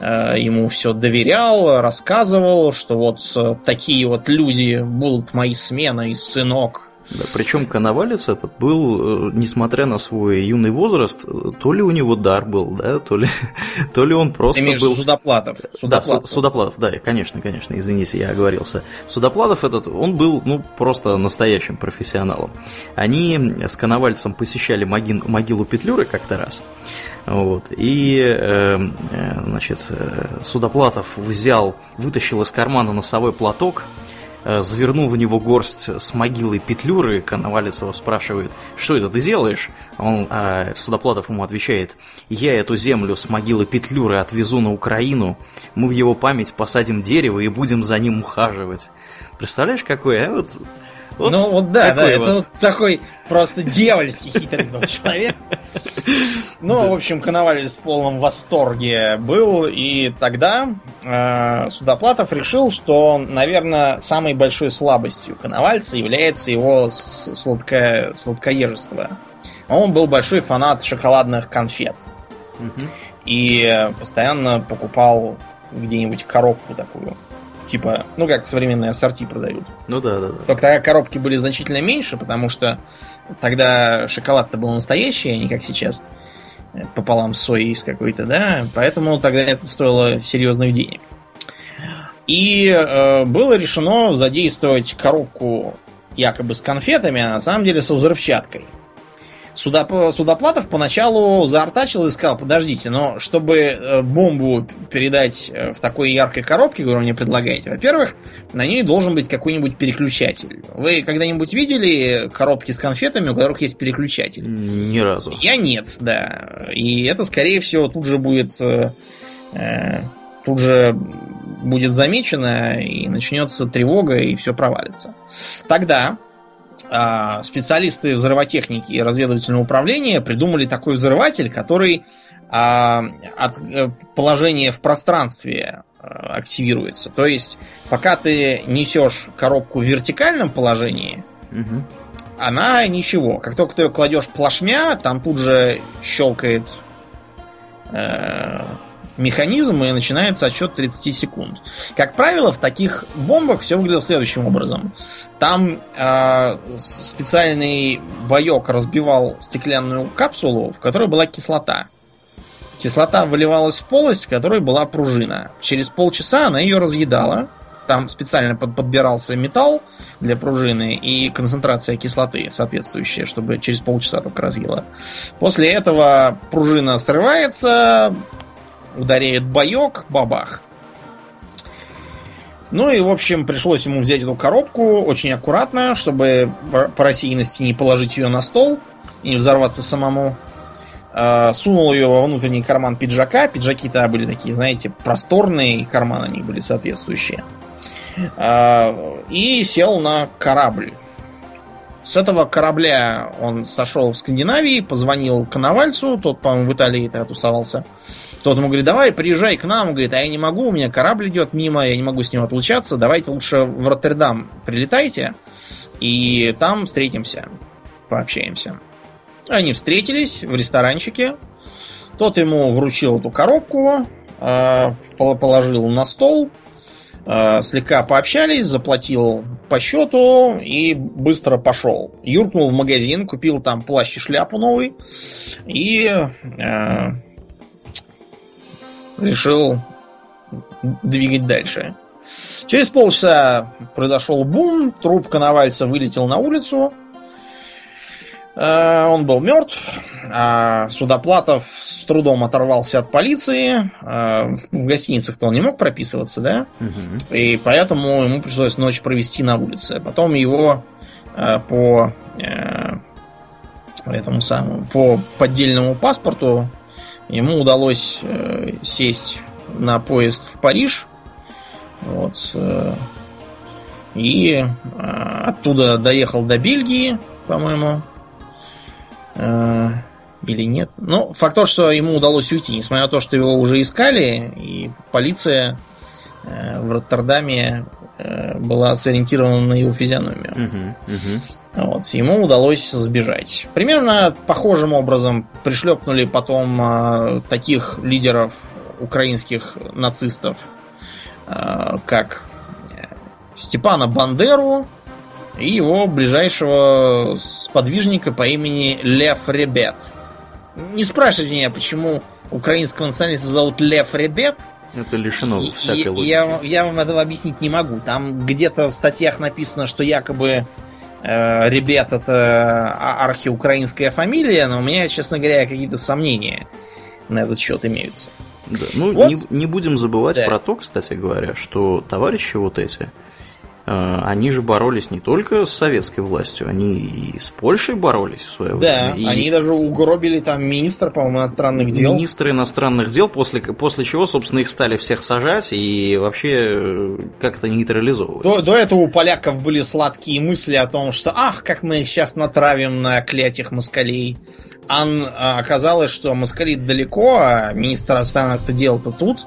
А, ему все доверял, рассказывал, что вот такие вот люди будут мои смены и сынок. Да, причем Коновалец этот был, э, несмотря на свой юный возраст, то ли у него дар был, да, то ли, то ли он просто Ты был... Судоплатов. Судоплатов. Да, Судоплатов, да, конечно, конечно, извините, я оговорился. Судоплатов этот, он был, ну, просто настоящим профессионалом. Они с Коновальцем посещали могил, могилу Петлюры как-то раз, вот, и, э, э значит, э, Судоплатов взял, вытащил из кармана носовой платок, Э, завернул в него горсть с могилой Петлюры, Коновалец его спрашивает, что это ты делаешь? Он, а Судоплатов ему отвечает, я эту землю с могилы Петлюры отвезу на Украину, мы в его память посадим дерево и будем за ним ухаживать. Представляешь, какое, а? Вот Вот ну вот да, да, вот. это вот такой просто дьявольский хитрый был человек. Ну, в общем, Коноваль в полном восторге был, и тогда э, Судоплатов решил, что, наверное, самой большой слабостью Коновальца является его сладко... сладкоежество. Он был большой фанат шоколадных конфет. И постоянно покупал где-нибудь коробку такую типа, ну как современные ассорти продают. Ну да, да, да. Только тогда коробки были значительно меньше, потому что тогда шоколад-то был настоящий, а не как сейчас. Э, пополам с соей с какой-то, да. Поэтому тогда это стоило серьезных денег. И э, было решено задействовать коробку якобы с конфетами, а на самом деле со взрывчаткой. Судоп... Судоплатов поначалу заортачил и сказал, подождите, но чтобы э, бомбу передать э, в такой яркой коробке, которую вы мне предлагаете, во-первых, на ней должен быть какой-нибудь переключатель. Вы когда-нибудь видели коробки с конфетами, у которых есть переключатель? Ни разу. Я нет, да. И это, скорее всего, тут же будет... Э, э тут же будет замечено, и начнется тревога, и все провалится. Тогда специалисты взрывотехники и разведывательного управления придумали такой взрыватель, который а, от э, положения в пространстве а, активируется. То есть, пока ты несешь коробку в вертикальном положении, угу. она ничего. Как только ты ее кладешь плашмя, там тут же щелкает э, механизм, и начинается отсчет 30 секунд. Как правило, в таких бомбах все выглядело следующим образом. Там э, специальный боек разбивал стеклянную капсулу, в которой была кислота. Кислота выливалась в полость, в которой была пружина. Через полчаса она ее разъедала. Там специально под, подбирался металл для пружины и концентрация кислоты соответствующая, чтобы через полчаса только разъела. После этого пружина срывается, ударяет боек, бабах. Ну и, в общем, пришлось ему взять эту коробку очень аккуратно, чтобы по рассеянности не положить ее на стол и не взорваться самому. А, сунул ее во внутренний карман пиджака. Пиджаки-то были такие, знаете, просторные, и карманы они были соответствующие. А, и сел на корабль. С этого корабля он сошел в Скандинавии, позвонил Коновальцу, тот, по-моему, в Италии-то тусовался. Тот ему говорит, давай, приезжай к нам. Он говорит, а я не могу, у меня корабль идет мимо, я не могу с ним отлучаться. Давайте лучше в Роттердам прилетайте, и там встретимся, пообщаемся. Они встретились в ресторанчике. Тот ему вручил эту коробку, а, положил на стол, слегка пообщались, заплатил по счету и быстро пошел. Юркнул в магазин, купил там плащ и шляпу новый и а, решил двигать дальше. Через полчаса произошел бум, труп Коновальца вылетел на улицу. Э, он был мертв, а Судоплатов с трудом оторвался от полиции. Э, в гостиницах-то он не мог прописываться, да? Угу. И поэтому ему пришлось ночь провести на улице. Потом его э, по этому самому, по поддельному паспорту ему удалось сесть на поезд в Париж. Вот. И оттуда доехал до Бельгии, по-моему. Э, или нет. Ну, факт то, что ему удалось уйти, несмотря на то, что его уже искали, и полиция э, в Роттердаме э, была сориентирована на его физиономию. Uh-huh, uh-huh. Вот, ему удалось сбежать. Примерно похожим образом пришлепнули потом э, таких лидеров украинских нацистов, э, как Степана Бандеру и его ближайшего сподвижника по имени Лев Ребет. Не спрашивайте меня, почему украинского националиста зовут Лев Ребет. Это лишено всякой логики. Я, я вам этого объяснить не могу. Там где-то в статьях написано, что якобы Э, ребят, это а, архиукраинская фамилия, но у меня, честно говоря, какие-то сомнения на этот счет имеются. Да. Ну, вот. не, не будем забывать да. про то, кстати говоря, что товарищи вот эти, они же боролись не только с советской властью, они и с Польшей боролись в свое да, время. Да, они даже угробили там министра, по-моему, иностранных дел. Министры иностранных дел, после, после чего, собственно, их стали всех сажать и вообще э, как-то нейтрализовывать. До, до этого у поляков были сладкие мысли о том, что ах, как мы их сейчас натравим на клятих москалей. Ан, а, оказалось, что москали далеко, а министр иностранных дел-то тут.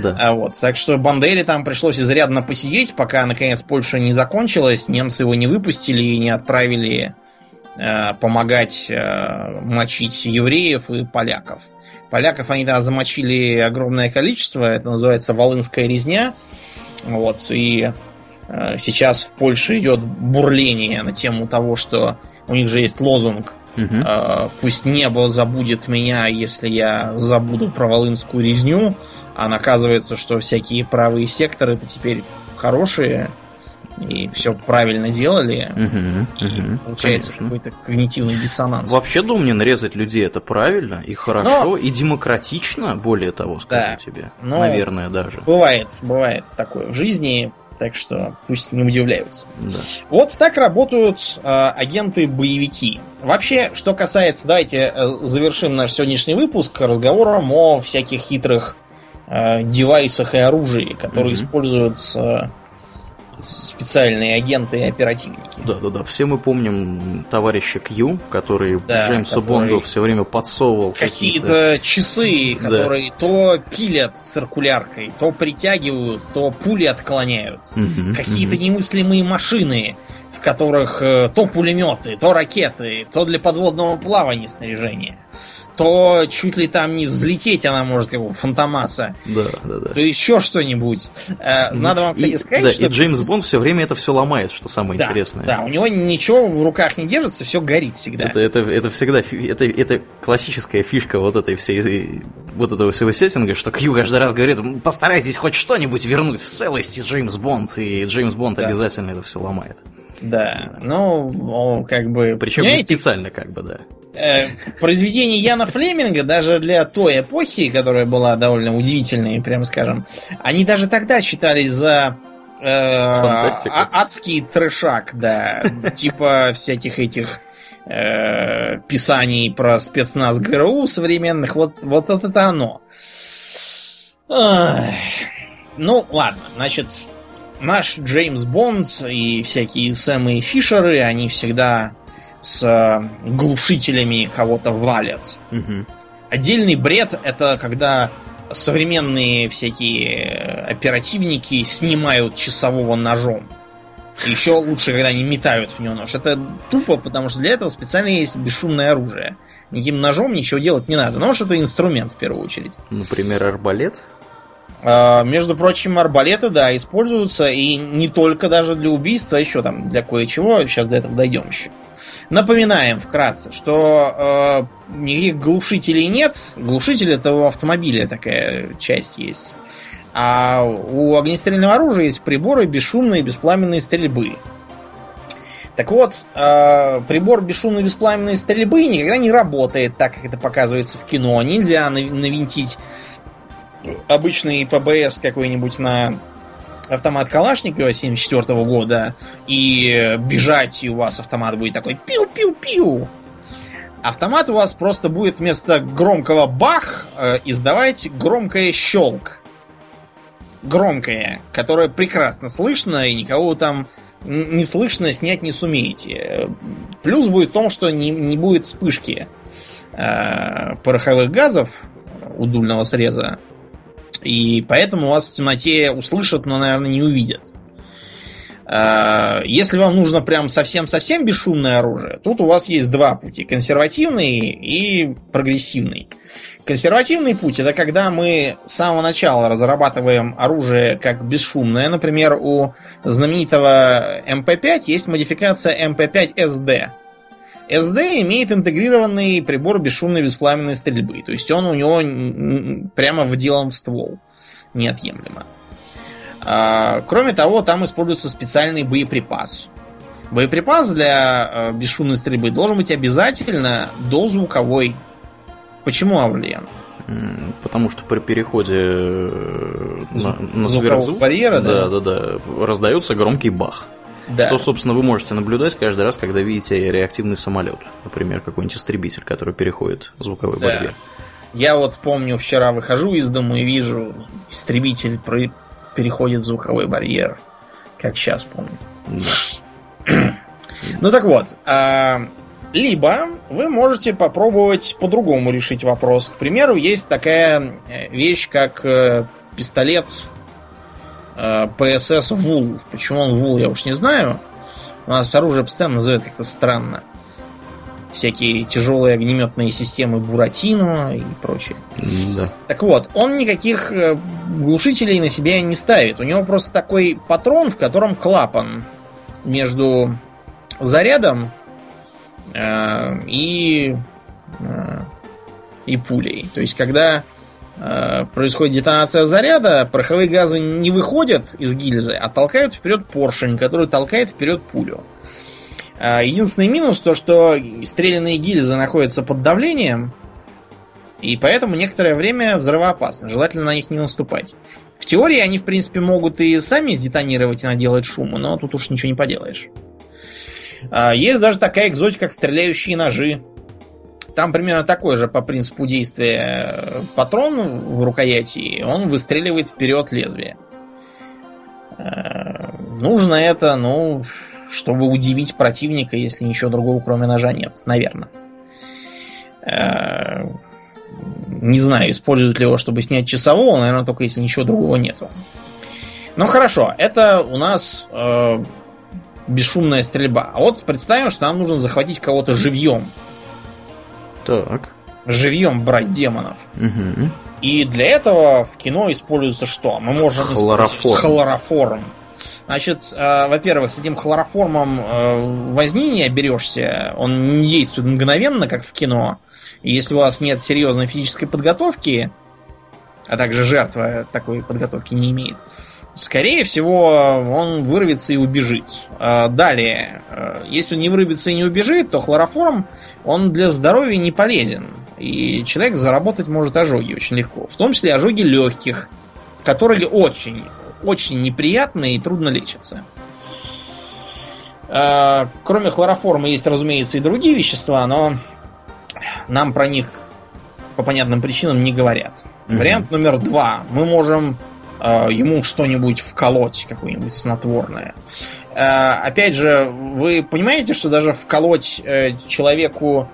Да. А, вот. Так что Бандере там пришлось изрядно посидеть, пока наконец Польша не закончилась, немцы его не выпустили и не отправили э, помогать э, мочить евреев и поляков. Поляков они тогда замочили огромное количество, это называется Волынская резня. Вот, и э, сейчас в Польше идет бурление на тему того, что у них же есть лозунг Угу. Пусть небо забудет меня, если я забуду про Волынскую резню. А оказывается, что всякие правые секторы это теперь хорошие и все правильно делали. Угу, и угу, получается какой-то когнитивный диссонанс. Вообще, Домнин, нарезать людей это правильно и хорошо, Но... и демократично, более того, скажу да. тебе. Но Наверное, даже. Бывает, бывает такое в жизни. Так что пусть не удивляются. Да. Вот так работают э, агенты-боевики. Вообще, что касается, давайте э, завершим наш сегодняшний выпуск разговором о всяких хитрых э, девайсах и оружии, которые mm-hmm. используются специальные агенты и оперативники. Да, да, да. Все мы помним товарища Кью, который да, Джеймсу который... Бонду все время подсовывал какие-то, какие часы, которые да. то пилят циркуляркой, то притягивают, то пули отклоняют. Угу, какие-то угу. немыслимые машины, в которых э, то пулеметы, то ракеты, то для подводного плавания снаряжение то чуть ли там не взлететь она может, как у Фантомаса. Да, да, да. То еще что-нибудь. Э, надо вам, кстати, сказать, да, что... И Джеймс Бонд все время это все ломает, что самое да, интересное. Да, у него ничего в руках не держится, все горит всегда. Это, это, это всегда, это, это классическая фишка вот этой всей, вот этого всего сеттинга, что Кью каждый раз говорит, постарайтесь хоть что-нибудь вернуть в целости Джеймс Бонд, и Джеймс Бонд да. обязательно это все ломает. Да, ну, как бы... Причем не специально, как бы, да. Э, произведения Яна Флеминга, даже для той эпохи, которая была довольно удивительной, прямо скажем, они даже тогда считались за э, а, адский трешак, да, типа всяких этих э, писаний про спецназ ГРУ современных, вот, вот, вот это оно. Ах. Ну, ладно, значит, наш Джеймс Бонд и всякие Сэмы Фишеры, они всегда с э, глушителями кого-то валят. Угу. Отдельный бред это когда современные всякие оперативники снимают часового ножом. Еще лучше, когда они метают в него нож. Это тупо, потому что для этого специально есть бесшумное оружие. Никаким ножом ничего делать не надо. Нож это инструмент в первую очередь. Например, арбалет? А, между прочим, арбалеты, да, используются и не только даже для убийства, а еще там для кое-чего. Сейчас до этого дойдем еще. Напоминаем вкратце, что э, никаких глушителей нет. Глушитель это у автомобиля такая часть есть. А у огнестрельного оружия есть приборы бесшумной беспламенной стрельбы. Так вот, э, прибор бесшумной беспламенной стрельбы никогда не работает так, как это показывается в кино. Нельзя навинтить обычный ПБС какой-нибудь на автомат Калашникова 74 -го года и бежать, и у вас автомат будет такой пиу-пиу-пиу. Автомат у вас просто будет вместо громкого бах э, издавать громкое щелк. Громкое, которое прекрасно слышно, и никого там не слышно снять не сумеете. Плюс будет в том, что не, не будет вспышки э, пороховых газов у дульного среза и поэтому вас в темноте услышат, но, наверное, не увидят. А, если вам нужно прям совсем-совсем бесшумное оружие, тут у вас есть два пути. Консервативный и прогрессивный. Консервативный путь это когда мы с самого начала разрабатываем оружие как бесшумное. Например, у знаменитого MP5 есть модификация MP5SD. SD имеет интегрированный прибор бесшумной беспламенной стрельбы. То есть он у него прямо вделан в ствол. Неотъемлемо. А, кроме того, там используется специальный боеприпас. Боеприпас для э, бесшумной стрельбы должен быть обязательно дозвуковой. Почему, Аурлиен? Потому что при переходе э, на, на сверхзвук барьера, да, да, да, да, раздается громкий бах. Да. Что, собственно, вы можете наблюдать каждый раз, когда видите реактивный самолет. Например, какой-нибудь истребитель, который переходит звуковой да. барьер. Я вот помню, вчера выхожу из дома и вижу, истребитель про... переходит звуковой барьер. Как сейчас помню. Да. ну так вот, а, либо вы можете попробовать по-другому решить вопрос. К примеру, есть такая э, вещь, как э, пистолет э, PSS Вул. Почему он Вул, я уж не знаю. У нас оружие постоянно называют как-то странно. Всякие тяжелые огнеметные системы Буратино и прочее. Да. Так вот, он никаких глушителей на себя не ставит. У него просто такой патрон, в котором клапан между зарядом Э, и, э, и пулей. То есть, когда э, происходит детонация заряда, пороховые газы не выходят из гильзы, а толкают вперед поршень, который толкает вперед пулю. Единственный минус то, что стрелянные гильзы находятся под давлением, и поэтому некоторое время взрывоопасны. Желательно на них не наступать. В теории они, в принципе, могут и сами сдетонировать и наделать шуму, но тут уж ничего не поделаешь. А, есть даже такая экзотика, как стреляющие ножи. Там примерно такой же по принципу действия э, патрон в рукояти, он выстреливает вперед лезвие. Э, нужно это, ну, чтобы удивить противника, если ничего другого, кроме ножа, нет, наверное. Э, не знаю, используют ли его, чтобы снять часового, наверное, только если ничего другого нету. Ну хорошо, это у нас бесшумная стрельба. А вот представим, что нам нужно захватить кого-то живьем. Так. Живьем брать демонов. Угу. И для этого в кино используется что? Мы можем хлороформ. хлороформ. Значит, э, во-первых, с этим хлороформом э, возни не оберешься. Он не действует мгновенно, как в кино. И если у вас нет серьезной физической подготовки, а также жертва такой подготовки не имеет, Скорее всего, он вырвется и убежит. А, далее, э, если он не вырвется и не убежит, то хлороформ, он для здоровья не полезен. И человек заработать может ожоги очень легко. В том числе ожоги легких, которые очень, очень неприятные и трудно лечатся. А, кроме хлороформа есть, разумеется, и другие вещества, но нам про них по понятным причинам не говорят. Вариант номер два. Мы можем ему что-нибудь вколоть, какое-нибудь снотворное. Э, опять же, вы понимаете, что даже вколоть э, человеку,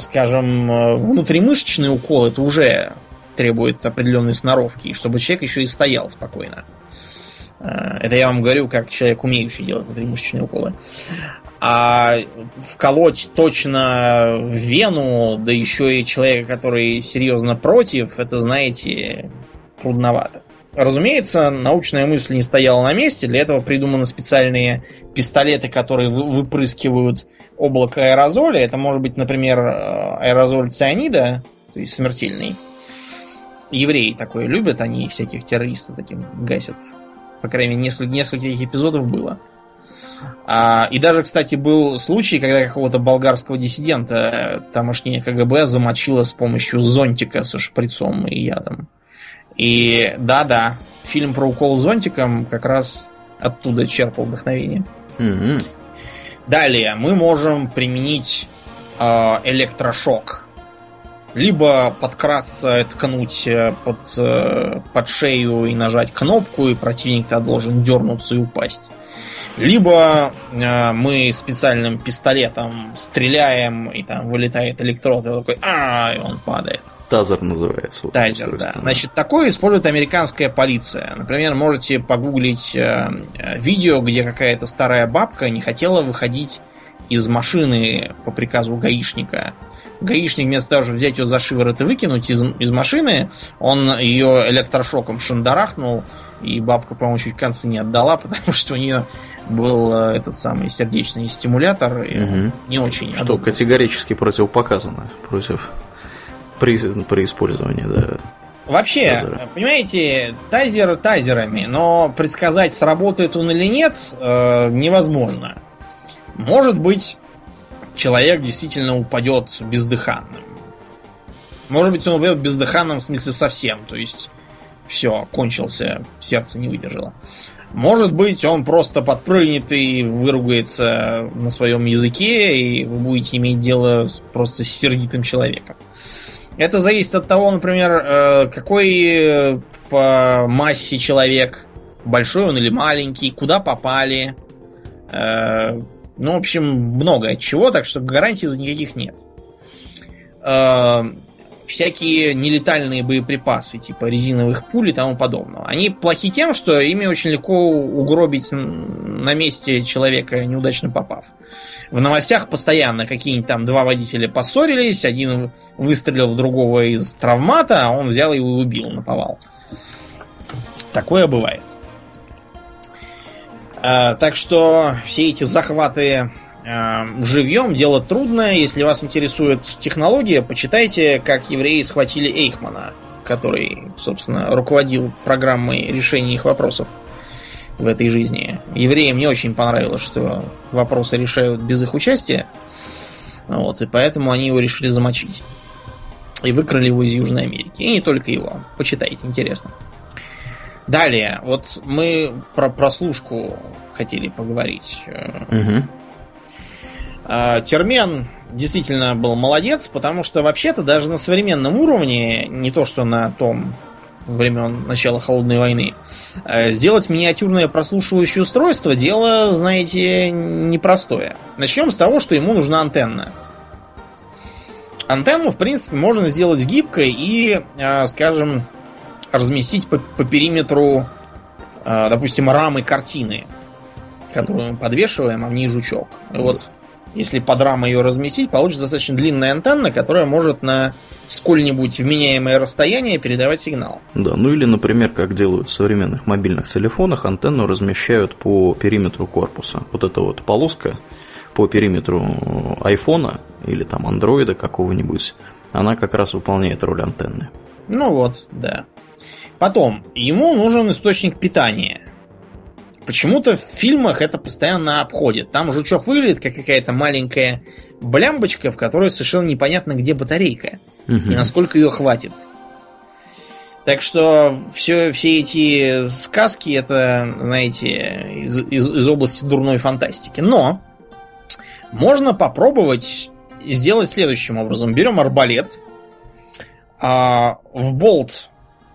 скажем, внутримышечный укол, это уже требует определенной сноровки, чтобы человек еще и стоял спокойно. Это я вам говорю, как человек, умеющий делать внутримышечные уколы. А вколоть точно в вену, да еще и человека, который серьезно против, это, знаете, трудновато. Разумеется, научная мысль не стояла на месте. Для этого придуманы специальные пистолеты, которые выпрыскивают облако аэрозоля. Это может быть, например, э, аэрозоль цианида, то есть смертельный. Евреи такое любят, они всяких террористов таким гасят. По крайней мере, несколько, таких эпизодов было. А, и даже, кстати, был случай, когда какого-то болгарского диссидента тамошнее КГБ замочило с помощью зонтика со шприцом и ядом. И да-да, фильм про укол зонтиком как раз оттуда черпал вдохновение. Угу. Далее мы можем применить э, электрошок. Либо подкрасться, ткнуть э, под, э, под шею и нажать кнопку, и противник-то должен дернуться и упасть. Либо э, мы специальным пистолетом стреляем, и там вылетает электрод, и он такой, а, и он падает. Тазер называется. Вот Тазер, да. Значит, такое использует американская полиция. Например, можете погуглить э, видео, где какая-то старая бабка не хотела выходить из машины по приказу гаишника. Гаишник вместо того, чтобы взять ее за шиворот и выкинуть из, из машины, он ее электрошоком шандарахнул, и бабка, по-моему, чуть концы не отдала, потому что у нее был э, этот самый сердечный стимулятор, и угу. не очень. Что одобрил. категорически противопоказано против при, при использовании, да. Вообще, тазера. понимаете, тазер тазерами, но предсказать, сработает он или нет, э, невозможно. Может быть, человек действительно упадет бездыханным. Может быть, он умрет бездыханным в смысле совсем. То есть, все, кончился, сердце не выдержало. Может быть, он просто подпрыгнет и выругается на своем языке, и вы будете иметь дело просто с сердитым человеком. Это зависит от того, например, э, какой э, по массе человек, большой он или маленький, куда попали. Э, ну, в общем, много от чего, так что гарантий никаких нет всякие нелетальные боеприпасы, типа резиновых пуль и тому подобного. Они плохи тем, что ими очень легко угробить на месте человека, неудачно попав. В новостях постоянно какие-нибудь там два водителя поссорились, один выстрелил в другого из травмата, а он взял его и убил на повал. Такое бывает. А, так что все эти захваты живьем дело трудное. Если вас интересует технология, почитайте, как евреи схватили Эйхмана, который, собственно, руководил программой решения их вопросов в этой жизни. Евреям не очень понравилось, что вопросы решают без их участия. Вот, и поэтому они его решили замочить. И выкрали его из Южной Америки. И не только его. Почитайте, интересно. Далее, вот мы про прослушку хотели поговорить. Угу. А, Термен действительно был молодец, потому что вообще-то даже на современном уровне, не то что на том времен начала Холодной войны, а, сделать миниатюрное прослушивающее устройство дело, знаете, непростое. Начнем с того, что ему нужна антенна. Антенну, в принципе, можно сделать гибкой и, а, скажем, разместить по, по периметру, допустим, рамы картины, которую мы подвешиваем, а в ней жучок. Вот если под рамой ее разместить, получится достаточно длинная антенна, которая может на сколь-нибудь вменяемое расстояние передавать сигнал. Да, ну или, например, как делают в современных мобильных телефонах, антенну размещают по периметру корпуса. Вот эта вот полоска по периметру айфона или там андроида какого-нибудь, она как раз выполняет роль антенны. Ну вот, да. Потом, ему нужен источник питания. Почему-то в фильмах это постоянно обходит. Там жучок выглядит как какая-то маленькая блямбочка, в которой совершенно непонятно, где батарейка угу. и насколько ее хватит. Так что все, все эти сказки это, знаете, из, из, из области дурной фантастики. Но можно попробовать сделать следующим образом. Берем арбалет, а, в болт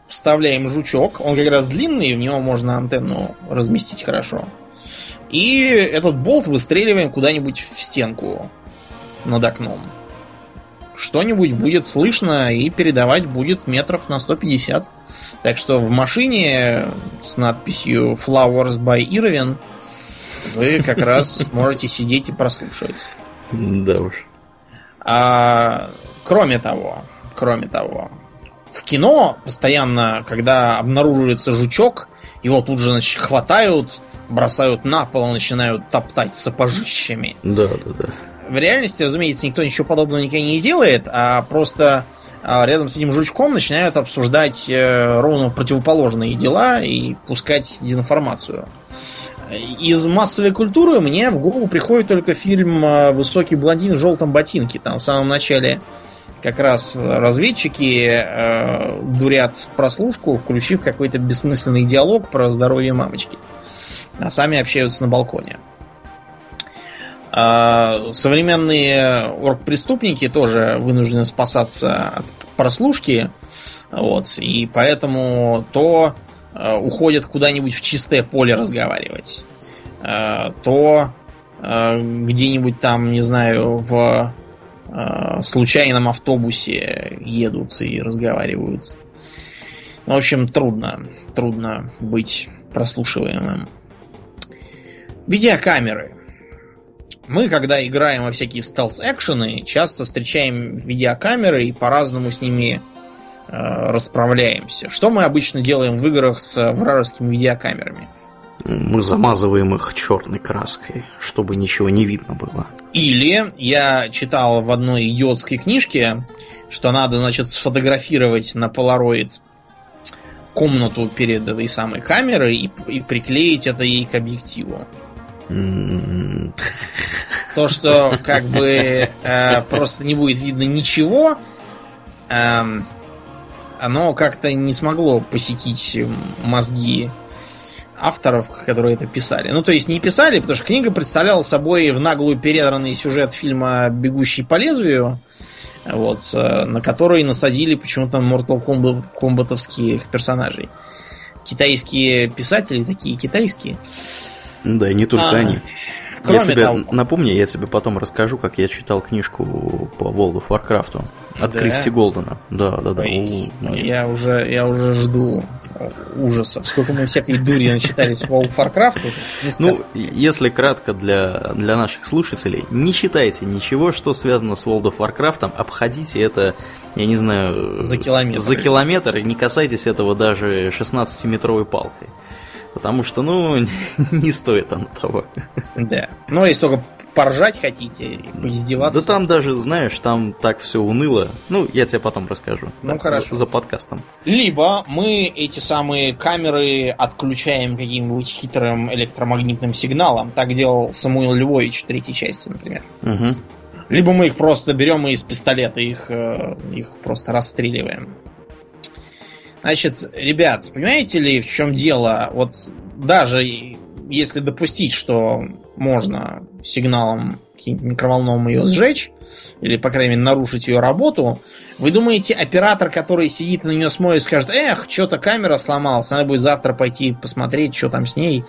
вставляем жучок. Он как раз длинный, в него можно антенну разместить хорошо. И этот болт выстреливаем куда-нибудь в стенку над окном. Что-нибудь будет слышно и передавать будет метров на 150. Так что в машине с надписью Flowers by Irvin вы как раз можете сидеть и прослушивать. Да уж. А, кроме того, кроме того, в кино постоянно, когда обнаруживается жучок, его тут же значит, хватают, бросают на пол и начинают топтать сапожищами. Да, да, да. В реальности, разумеется, никто ничего подобного никогда не делает, а просто а, рядом с этим жучком начинают обсуждать э, ровно противоположные дела и пускать дезинформацию. Из массовой культуры мне в голову приходит только фильм э, «Высокий блондин в желтом ботинке». Там в самом начале как раз разведчики э, дурят прослушку, включив какой-то бессмысленный диалог про здоровье мамочки. А сами общаются на балконе. Э, современные оргпреступники тоже вынуждены спасаться от прослушки. Вот, и поэтому то э, уходят куда-нибудь в чистое поле разговаривать, э, то э, где-нибудь там, не знаю, в э, случайном автобусе едут и разговаривают. В общем, трудно, трудно быть прослушиваемым. Видеокамеры. Мы, когда играем во всякие стелс-экшены, часто встречаем видеокамеры и по-разному с ними э, расправляемся. Что мы обычно делаем в играх с вражескими видеокамерами? Мы замазываем их черной краской, чтобы ничего не видно было. Или я читал в одной идиотской книжке, что надо, значит, сфотографировать на полароид комнату перед этой самой камерой и, и приклеить это ей к объективу. М-м-м. То, что как бы э, просто не будет видно ничего, эм, оно как-то не смогло посетить мозги авторов, которые это писали. Ну, то есть не писали, потому что книга представляла собой в наглую передранный сюжет фильма «Бегущий по лезвию», вот, э, на который насадили почему-то Mortal Kombat, комбатовских персонажей. Китайские писатели такие китайские. Да, и не только а, они. Кроме я тебе того... напомню, я тебе потом расскажу, как я читал книжку по World of Warcraft от да? Кристи Голдена. Да, да, да. Ой, я уже, я уже жду ужасов. Сколько мы всякой дури начитались по Warcraft. Ну, если кратко для, для наших слушателей, не читайте ничего, что связано с World of Warcraft, обходите это, я не знаю... За километр. За километр, и не касайтесь этого даже 16-метровой палкой. Потому что, ну, не стоит оно того. Да. Ну, если только поржать хотите поиздеваться. Да там даже, знаешь, там так все уныло. Ну, я тебе потом расскажу. Ну, так, хорошо. За, за подкастом. Либо мы эти самые камеры отключаем каким-нибудь хитрым электромагнитным сигналом. Так делал Самуил Львович в третьей части, например. Угу. Либо мы их просто берем и из пистолета их, э, их просто расстреливаем. Значит, ребят, понимаете ли, в чем дело? Вот даже если допустить, что можно сигналом микроволновым ее сжечь, или, по крайней мере, нарушить ее работу, вы думаете, оператор, который сидит на нее смотрит, скажет, эх, что-то камера сломалась, надо будет завтра пойти посмотреть, что там с ней,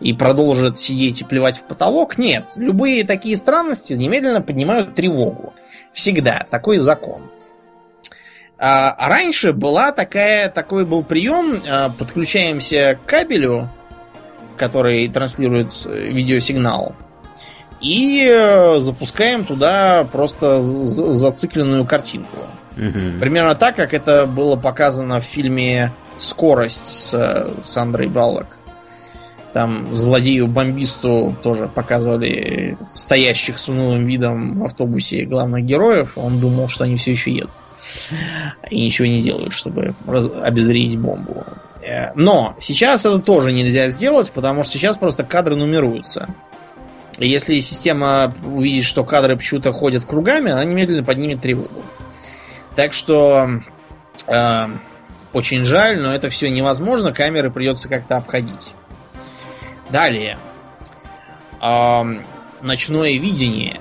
и продолжит сидеть и плевать в потолок? Нет. Любые такие странности немедленно поднимают тревогу. Всегда. Такой закон. А, а раньше была такая, такой был прием, а, подключаемся к кабелю, который транслирует э, видеосигнал, и э, запускаем туда просто зацикленную картинку. Угу. Примерно так, как это было показано в фильме «Скорость» с Сандрой Баллок. Там злодею-бомбисту тоже показывали стоящих с унылым видом в автобусе главных героев. Он думал, что они все еще едут и ничего не делают, чтобы раз... обезвредить бомбу. Э, но сейчас это тоже нельзя сделать, потому что сейчас просто кадры нумеруются. И если система увидит, что кадры почему-то ходят кругами, она немедленно поднимет тревогу. Так что э, очень жаль, но это все невозможно, камеры придется как-то обходить. Далее. Э, ночное видение.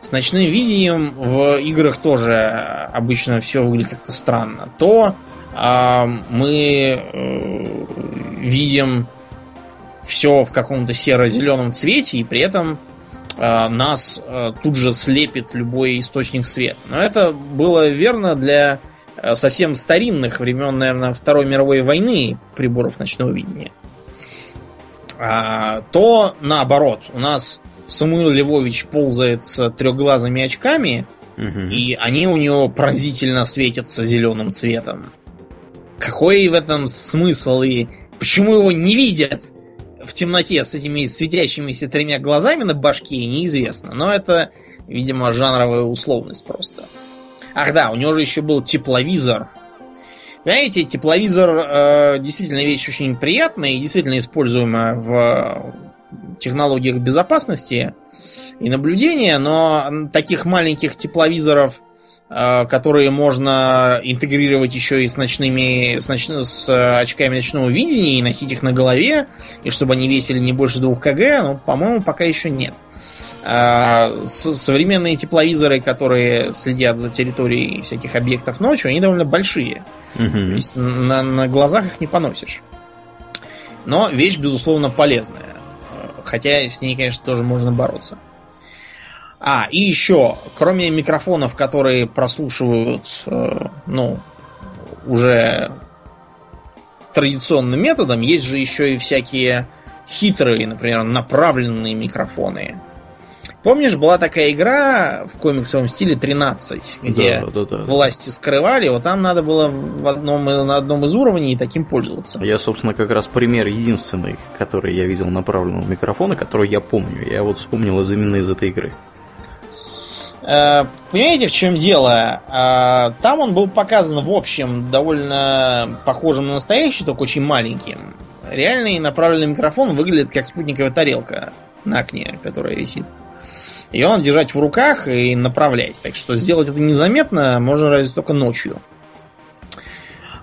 С ночным видением в играх тоже обычно все выглядит как-то странно. То а, мы э, видим все в каком-то серо-зеленом цвете, и при этом э, нас э, тут же слепит любой источник света. Но это было верно для совсем старинных времен, наверное, Второй мировой войны приборов ночного видения. А, то наоборот, у нас Самуил Львович ползает с трехглазыми очками, угу. и они у него поразительно светятся зеленым цветом. Какой в этом смысл и почему его не видят в темноте с этими светящимися тремя глазами на башке, неизвестно. Но это, видимо, жанровая условность просто. Ах да, у него же еще был тепловизор. Понимаете, тепловизор э, действительно вещь очень приятная и действительно используемая в технологиях безопасности и наблюдения, но таких маленьких тепловизоров, которые можно интегрировать еще и с ночными, с, ноч... с очками ночного видения и носить их на голове, и чтобы они весили не больше 2 кг, ну, по-моему, пока еще нет. А, современные тепловизоры, которые следят за территорией всяких объектов ночью, они довольно большие. Угу. То есть на, на глазах их не поносишь. Но вещь, безусловно, полезная. Хотя с ней, конечно, тоже можно бороться. А, и еще, кроме микрофонов, которые прослушивают, э, ну, уже традиционным методом, есть же еще и всякие хитрые, например, направленные микрофоны. Помнишь, была такая игра в комиксовом стиле 13, где да, да, да. власти скрывали, вот там надо было в одном, на одном из уровней таким пользоваться. Я, собственно, как раз пример единственный, который я видел направленного микрофона, который я помню. Я вот вспомнил именно из этой игры. Э, понимаете, в чем дело? Э, там он был показан, в общем, довольно похожим на настоящий, только очень маленьким. Реальный направленный микрофон выглядит как спутниковая тарелка на окне, которая висит. Ее надо держать в руках и направлять. Так что сделать это незаметно можно разве только ночью.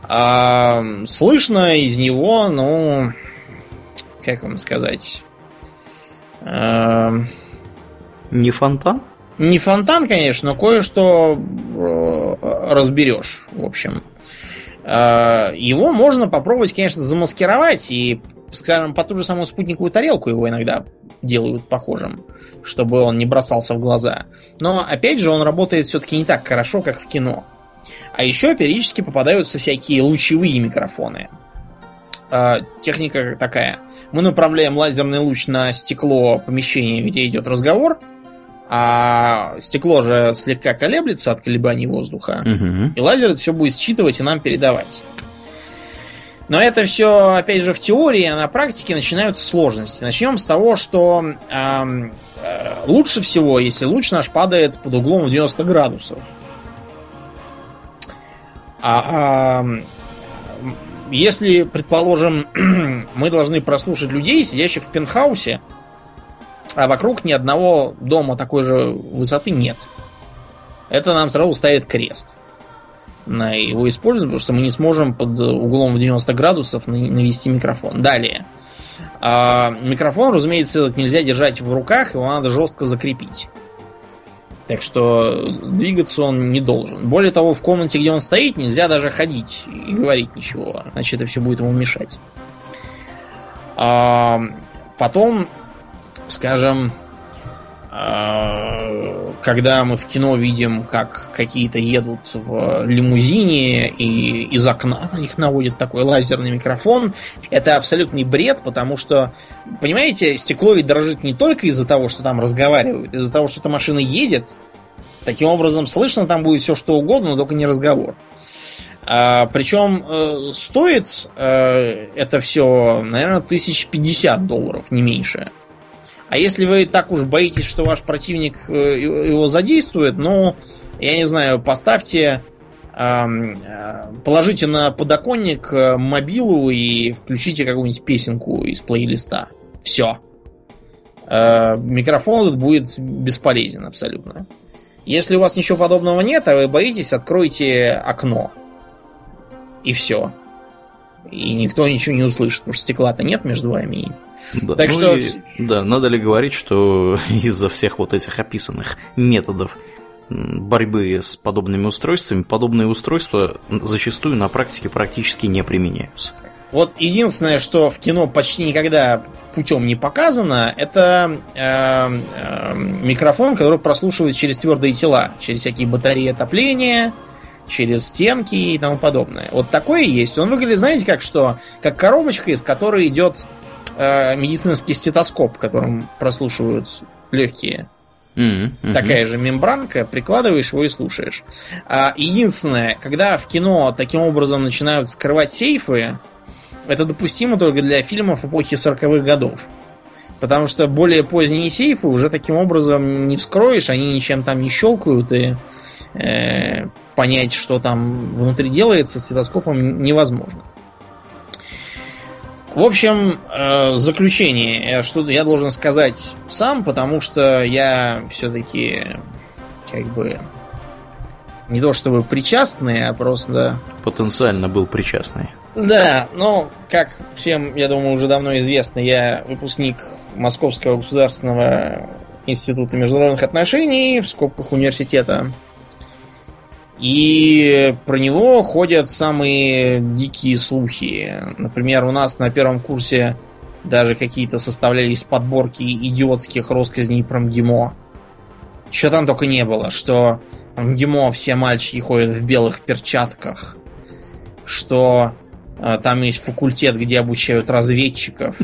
А, слышно из него, ну, как вам сказать... А, не фонтан? Не фонтан, конечно, но кое-что э, разберешь, в общем. А, его можно попробовать, конечно, замаскировать и, скажем, по ту же самую спутниковую тарелку его иногда делают похожим, чтобы он не бросался в глаза. Но, опять же, он работает все-таки не так хорошо, как в кино. А еще периодически попадаются всякие лучевые микрофоны. А, техника такая. Мы направляем лазерный луч на стекло помещения, где идет разговор, а стекло же слегка колеблется от колебаний воздуха, угу. и лазер это все будет считывать и нам передавать. Но это все, опять же, в теории, а на практике начинаются сложности. Начнем с того, что э, э, лучше всего, если луч наш падает под углом в 90 градусов. А, а если, предположим, мы должны прослушать людей, сидящих в пентхаусе, а вокруг ни одного дома такой же высоты нет. Это нам сразу ставит крест на его использование, потому что мы не сможем под углом в 90 градусов навести микрофон. Далее. А, микрофон, разумеется, нельзя держать в руках, его надо жестко закрепить. Так что двигаться он не должен. Более того, в комнате, где он стоит, нельзя даже ходить и говорить ничего, иначе это все будет ему мешать. А, потом скажем, а, когда мы в кино видим, как какие-то едут в лимузине и из окна на них наводит такой лазерный микрофон, это абсолютный бред, потому что, понимаете, стекло ведь дрожит не только из-за того, что там разговаривают, из-за того, что эта машина едет. Таким образом, слышно там будет все что угодно, но только не разговор. А, причем э, стоит э, это все, наверное, тысяч пятьдесят долларов, не меньше. А если вы так уж боитесь, что ваш противник э, его задействует, ну, я не знаю, поставьте, э, положите на подоконник э, мобилу и включите какую-нибудь песенку из плейлиста. Все. Микрофон этот будет бесполезен абсолютно. Если у вас ничего подобного нет, а вы боитесь, откройте окно. И все. И никто ничего не услышит, потому что стекла-то нет между вами и да. Так ну что... И, да, надо ли говорить, что из-за всех вот этих описанных методов борьбы с подобными устройствами, подобные устройства зачастую на практике практически не применяются. Вот единственное, что в кино почти никогда путем не показано, это э, э, микрофон, который прослушивает через твердые тела, через всякие батареи отопления, через стенки и тому подобное. Вот такое есть. Он выглядит, знаете, как что? Как коробочка, из которой идет э, медицинский стетоскоп, которым прослушивают легкие. Mm-hmm. Такая же мембранка, прикладываешь его и слушаешь. А, единственное, когда в кино таким образом начинают скрывать сейфы, это допустимо только для фильмов эпохи 40-х годов. Потому что более поздние сейфы уже таким образом не вскроешь, они ничем там не щелкают, и э, понять, что там внутри делается, стетоскопом невозможно. В общем, э, заключение, что я должен сказать сам, потому что я все-таки как бы не то чтобы причастный, а просто... Потенциально был причастный. Да, но, как всем, я думаю, уже давно известно, я выпускник Московского государственного института международных отношений, в скобках университета и про него ходят самые дикие слухи. Например, у нас на первом курсе даже какие-то составлялись подборки идиотских россказней про МГИМО. Что там только не было, что в МГИМО все мальчики ходят в белых перчатках, что там есть факультет, где обучают разведчиков,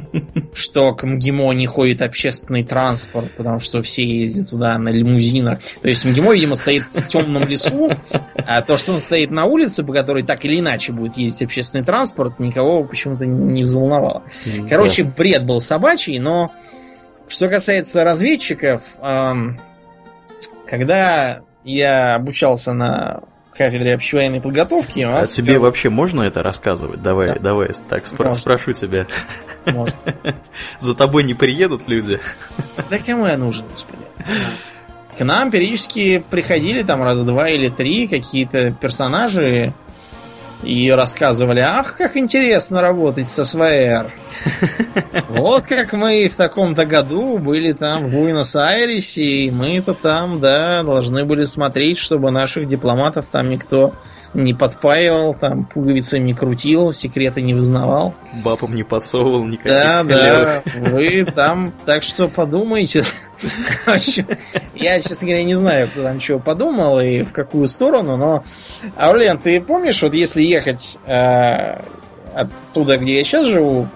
что к МГИМО не ходит общественный транспорт, потому что все ездят туда на лимузинах. То есть МГИМО, видимо, стоит в темном лесу, а то, что он стоит на улице, по которой так или иначе будет ездить общественный транспорт, никого почему-то не взволновало. Короче, бред был собачий, но что касается разведчиков, когда я обучался на кафедре общевоенной подготовки. А тебе вообще можно это рассказывать? Давай, да. давай, так спро- спрошу тебя. Можно. За тобой не приедут люди? Да кому я нужен, господи? К нам периодически приходили там раз два или три какие-то персонажи и рассказывали, ах, как интересно работать со СВР. Вот как мы в таком-то году были там в Буэнос-Айресе, и мы-то там, да, должны были смотреть, чтобы наших дипломатов там никто не подпаивал, там пуговицами не крутил, секреты не вызнавал. Бабам не подсовывал никаких Да, да, вы там, так что подумайте. Я, честно говоря, не знаю, кто там чего подумал и в какую сторону, но... Аурлен, ты помнишь, вот если ехать э, оттуда, где я сейчас живу,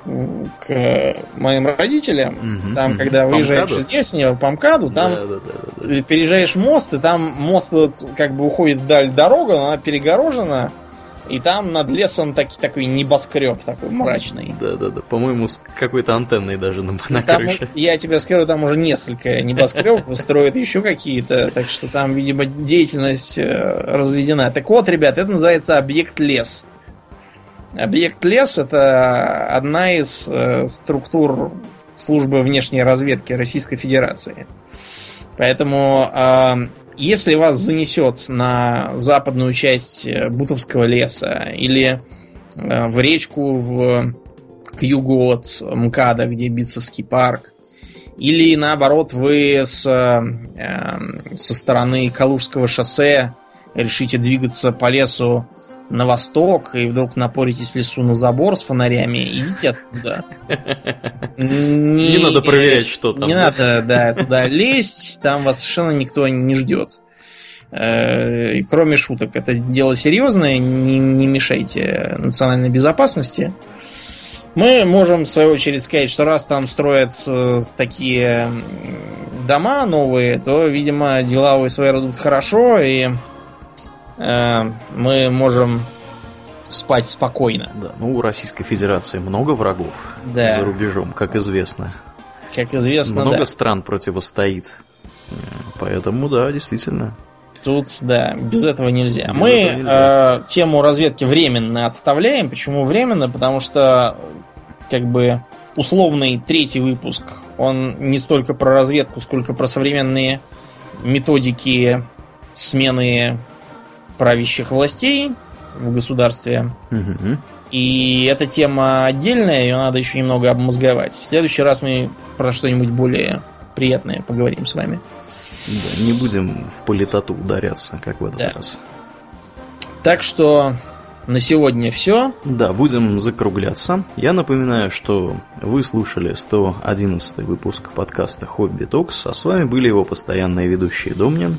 к моим родителям, угу, там, угу. когда выезжаешь из Яснева по МКАДу, там да, да, да, да. переезжаешь мост, и там мост вот, как бы уходит вдаль дорога, но она перегорожена, и там над лесом таки, такой небоскреб такой мрачный. Да-да-да, по-моему, с какой-то антенной даже на, на там, крыше. Я тебе скажу, там уже несколько небоскребов строят еще какие-то, так что там, видимо, деятельность э, разведена. Так вот, ребят, это называется объект лес. Объект лес это одна из э, структур службы внешней разведки Российской Федерации. Поэтому э, если вас занесет на западную часть э, Бутовского леса или э, в речку в, к югу от МКАДа, где Битцевский парк, или наоборот вы с, э, со стороны Калужского шоссе решите двигаться по лесу на восток и вдруг напоритесь лесу на забор с фонарями, идите оттуда. Не, не надо проверять, что там. Не да? надо, да, туда лезть, там вас совершенно никто не ждет. Э, кроме шуток, это дело серьезное, не, не мешайте национальной безопасности. Мы можем, в свою очередь, сказать, что раз там строят э, такие дома новые, то, видимо, дела у СВР идут хорошо, и Э, мы можем спать спокойно. Да, ну у Российской Федерации много врагов да. за рубежом, как известно. Как известно, Много да. стран противостоит. Поэтому, да, действительно. Тут, да, без этого нельзя. Без Мы этого нельзя. Э, тему разведки временно отставляем. Почему временно? Потому что, как бы, условный третий выпуск, он не столько про разведку, сколько про современные методики смены правящих властей в государстве. Угу. И эта тема отдельная, ее надо еще немного обмозговать. В следующий раз мы про что-нибудь более приятное поговорим с вами. Да, не будем в политоту ударяться, как в этот да. раз. Так что на сегодня все. Да, будем закругляться. Я напоминаю, что вы слушали 111 выпуск подкаста Хобби Токс, а с вами были его постоянные ведущие Домнин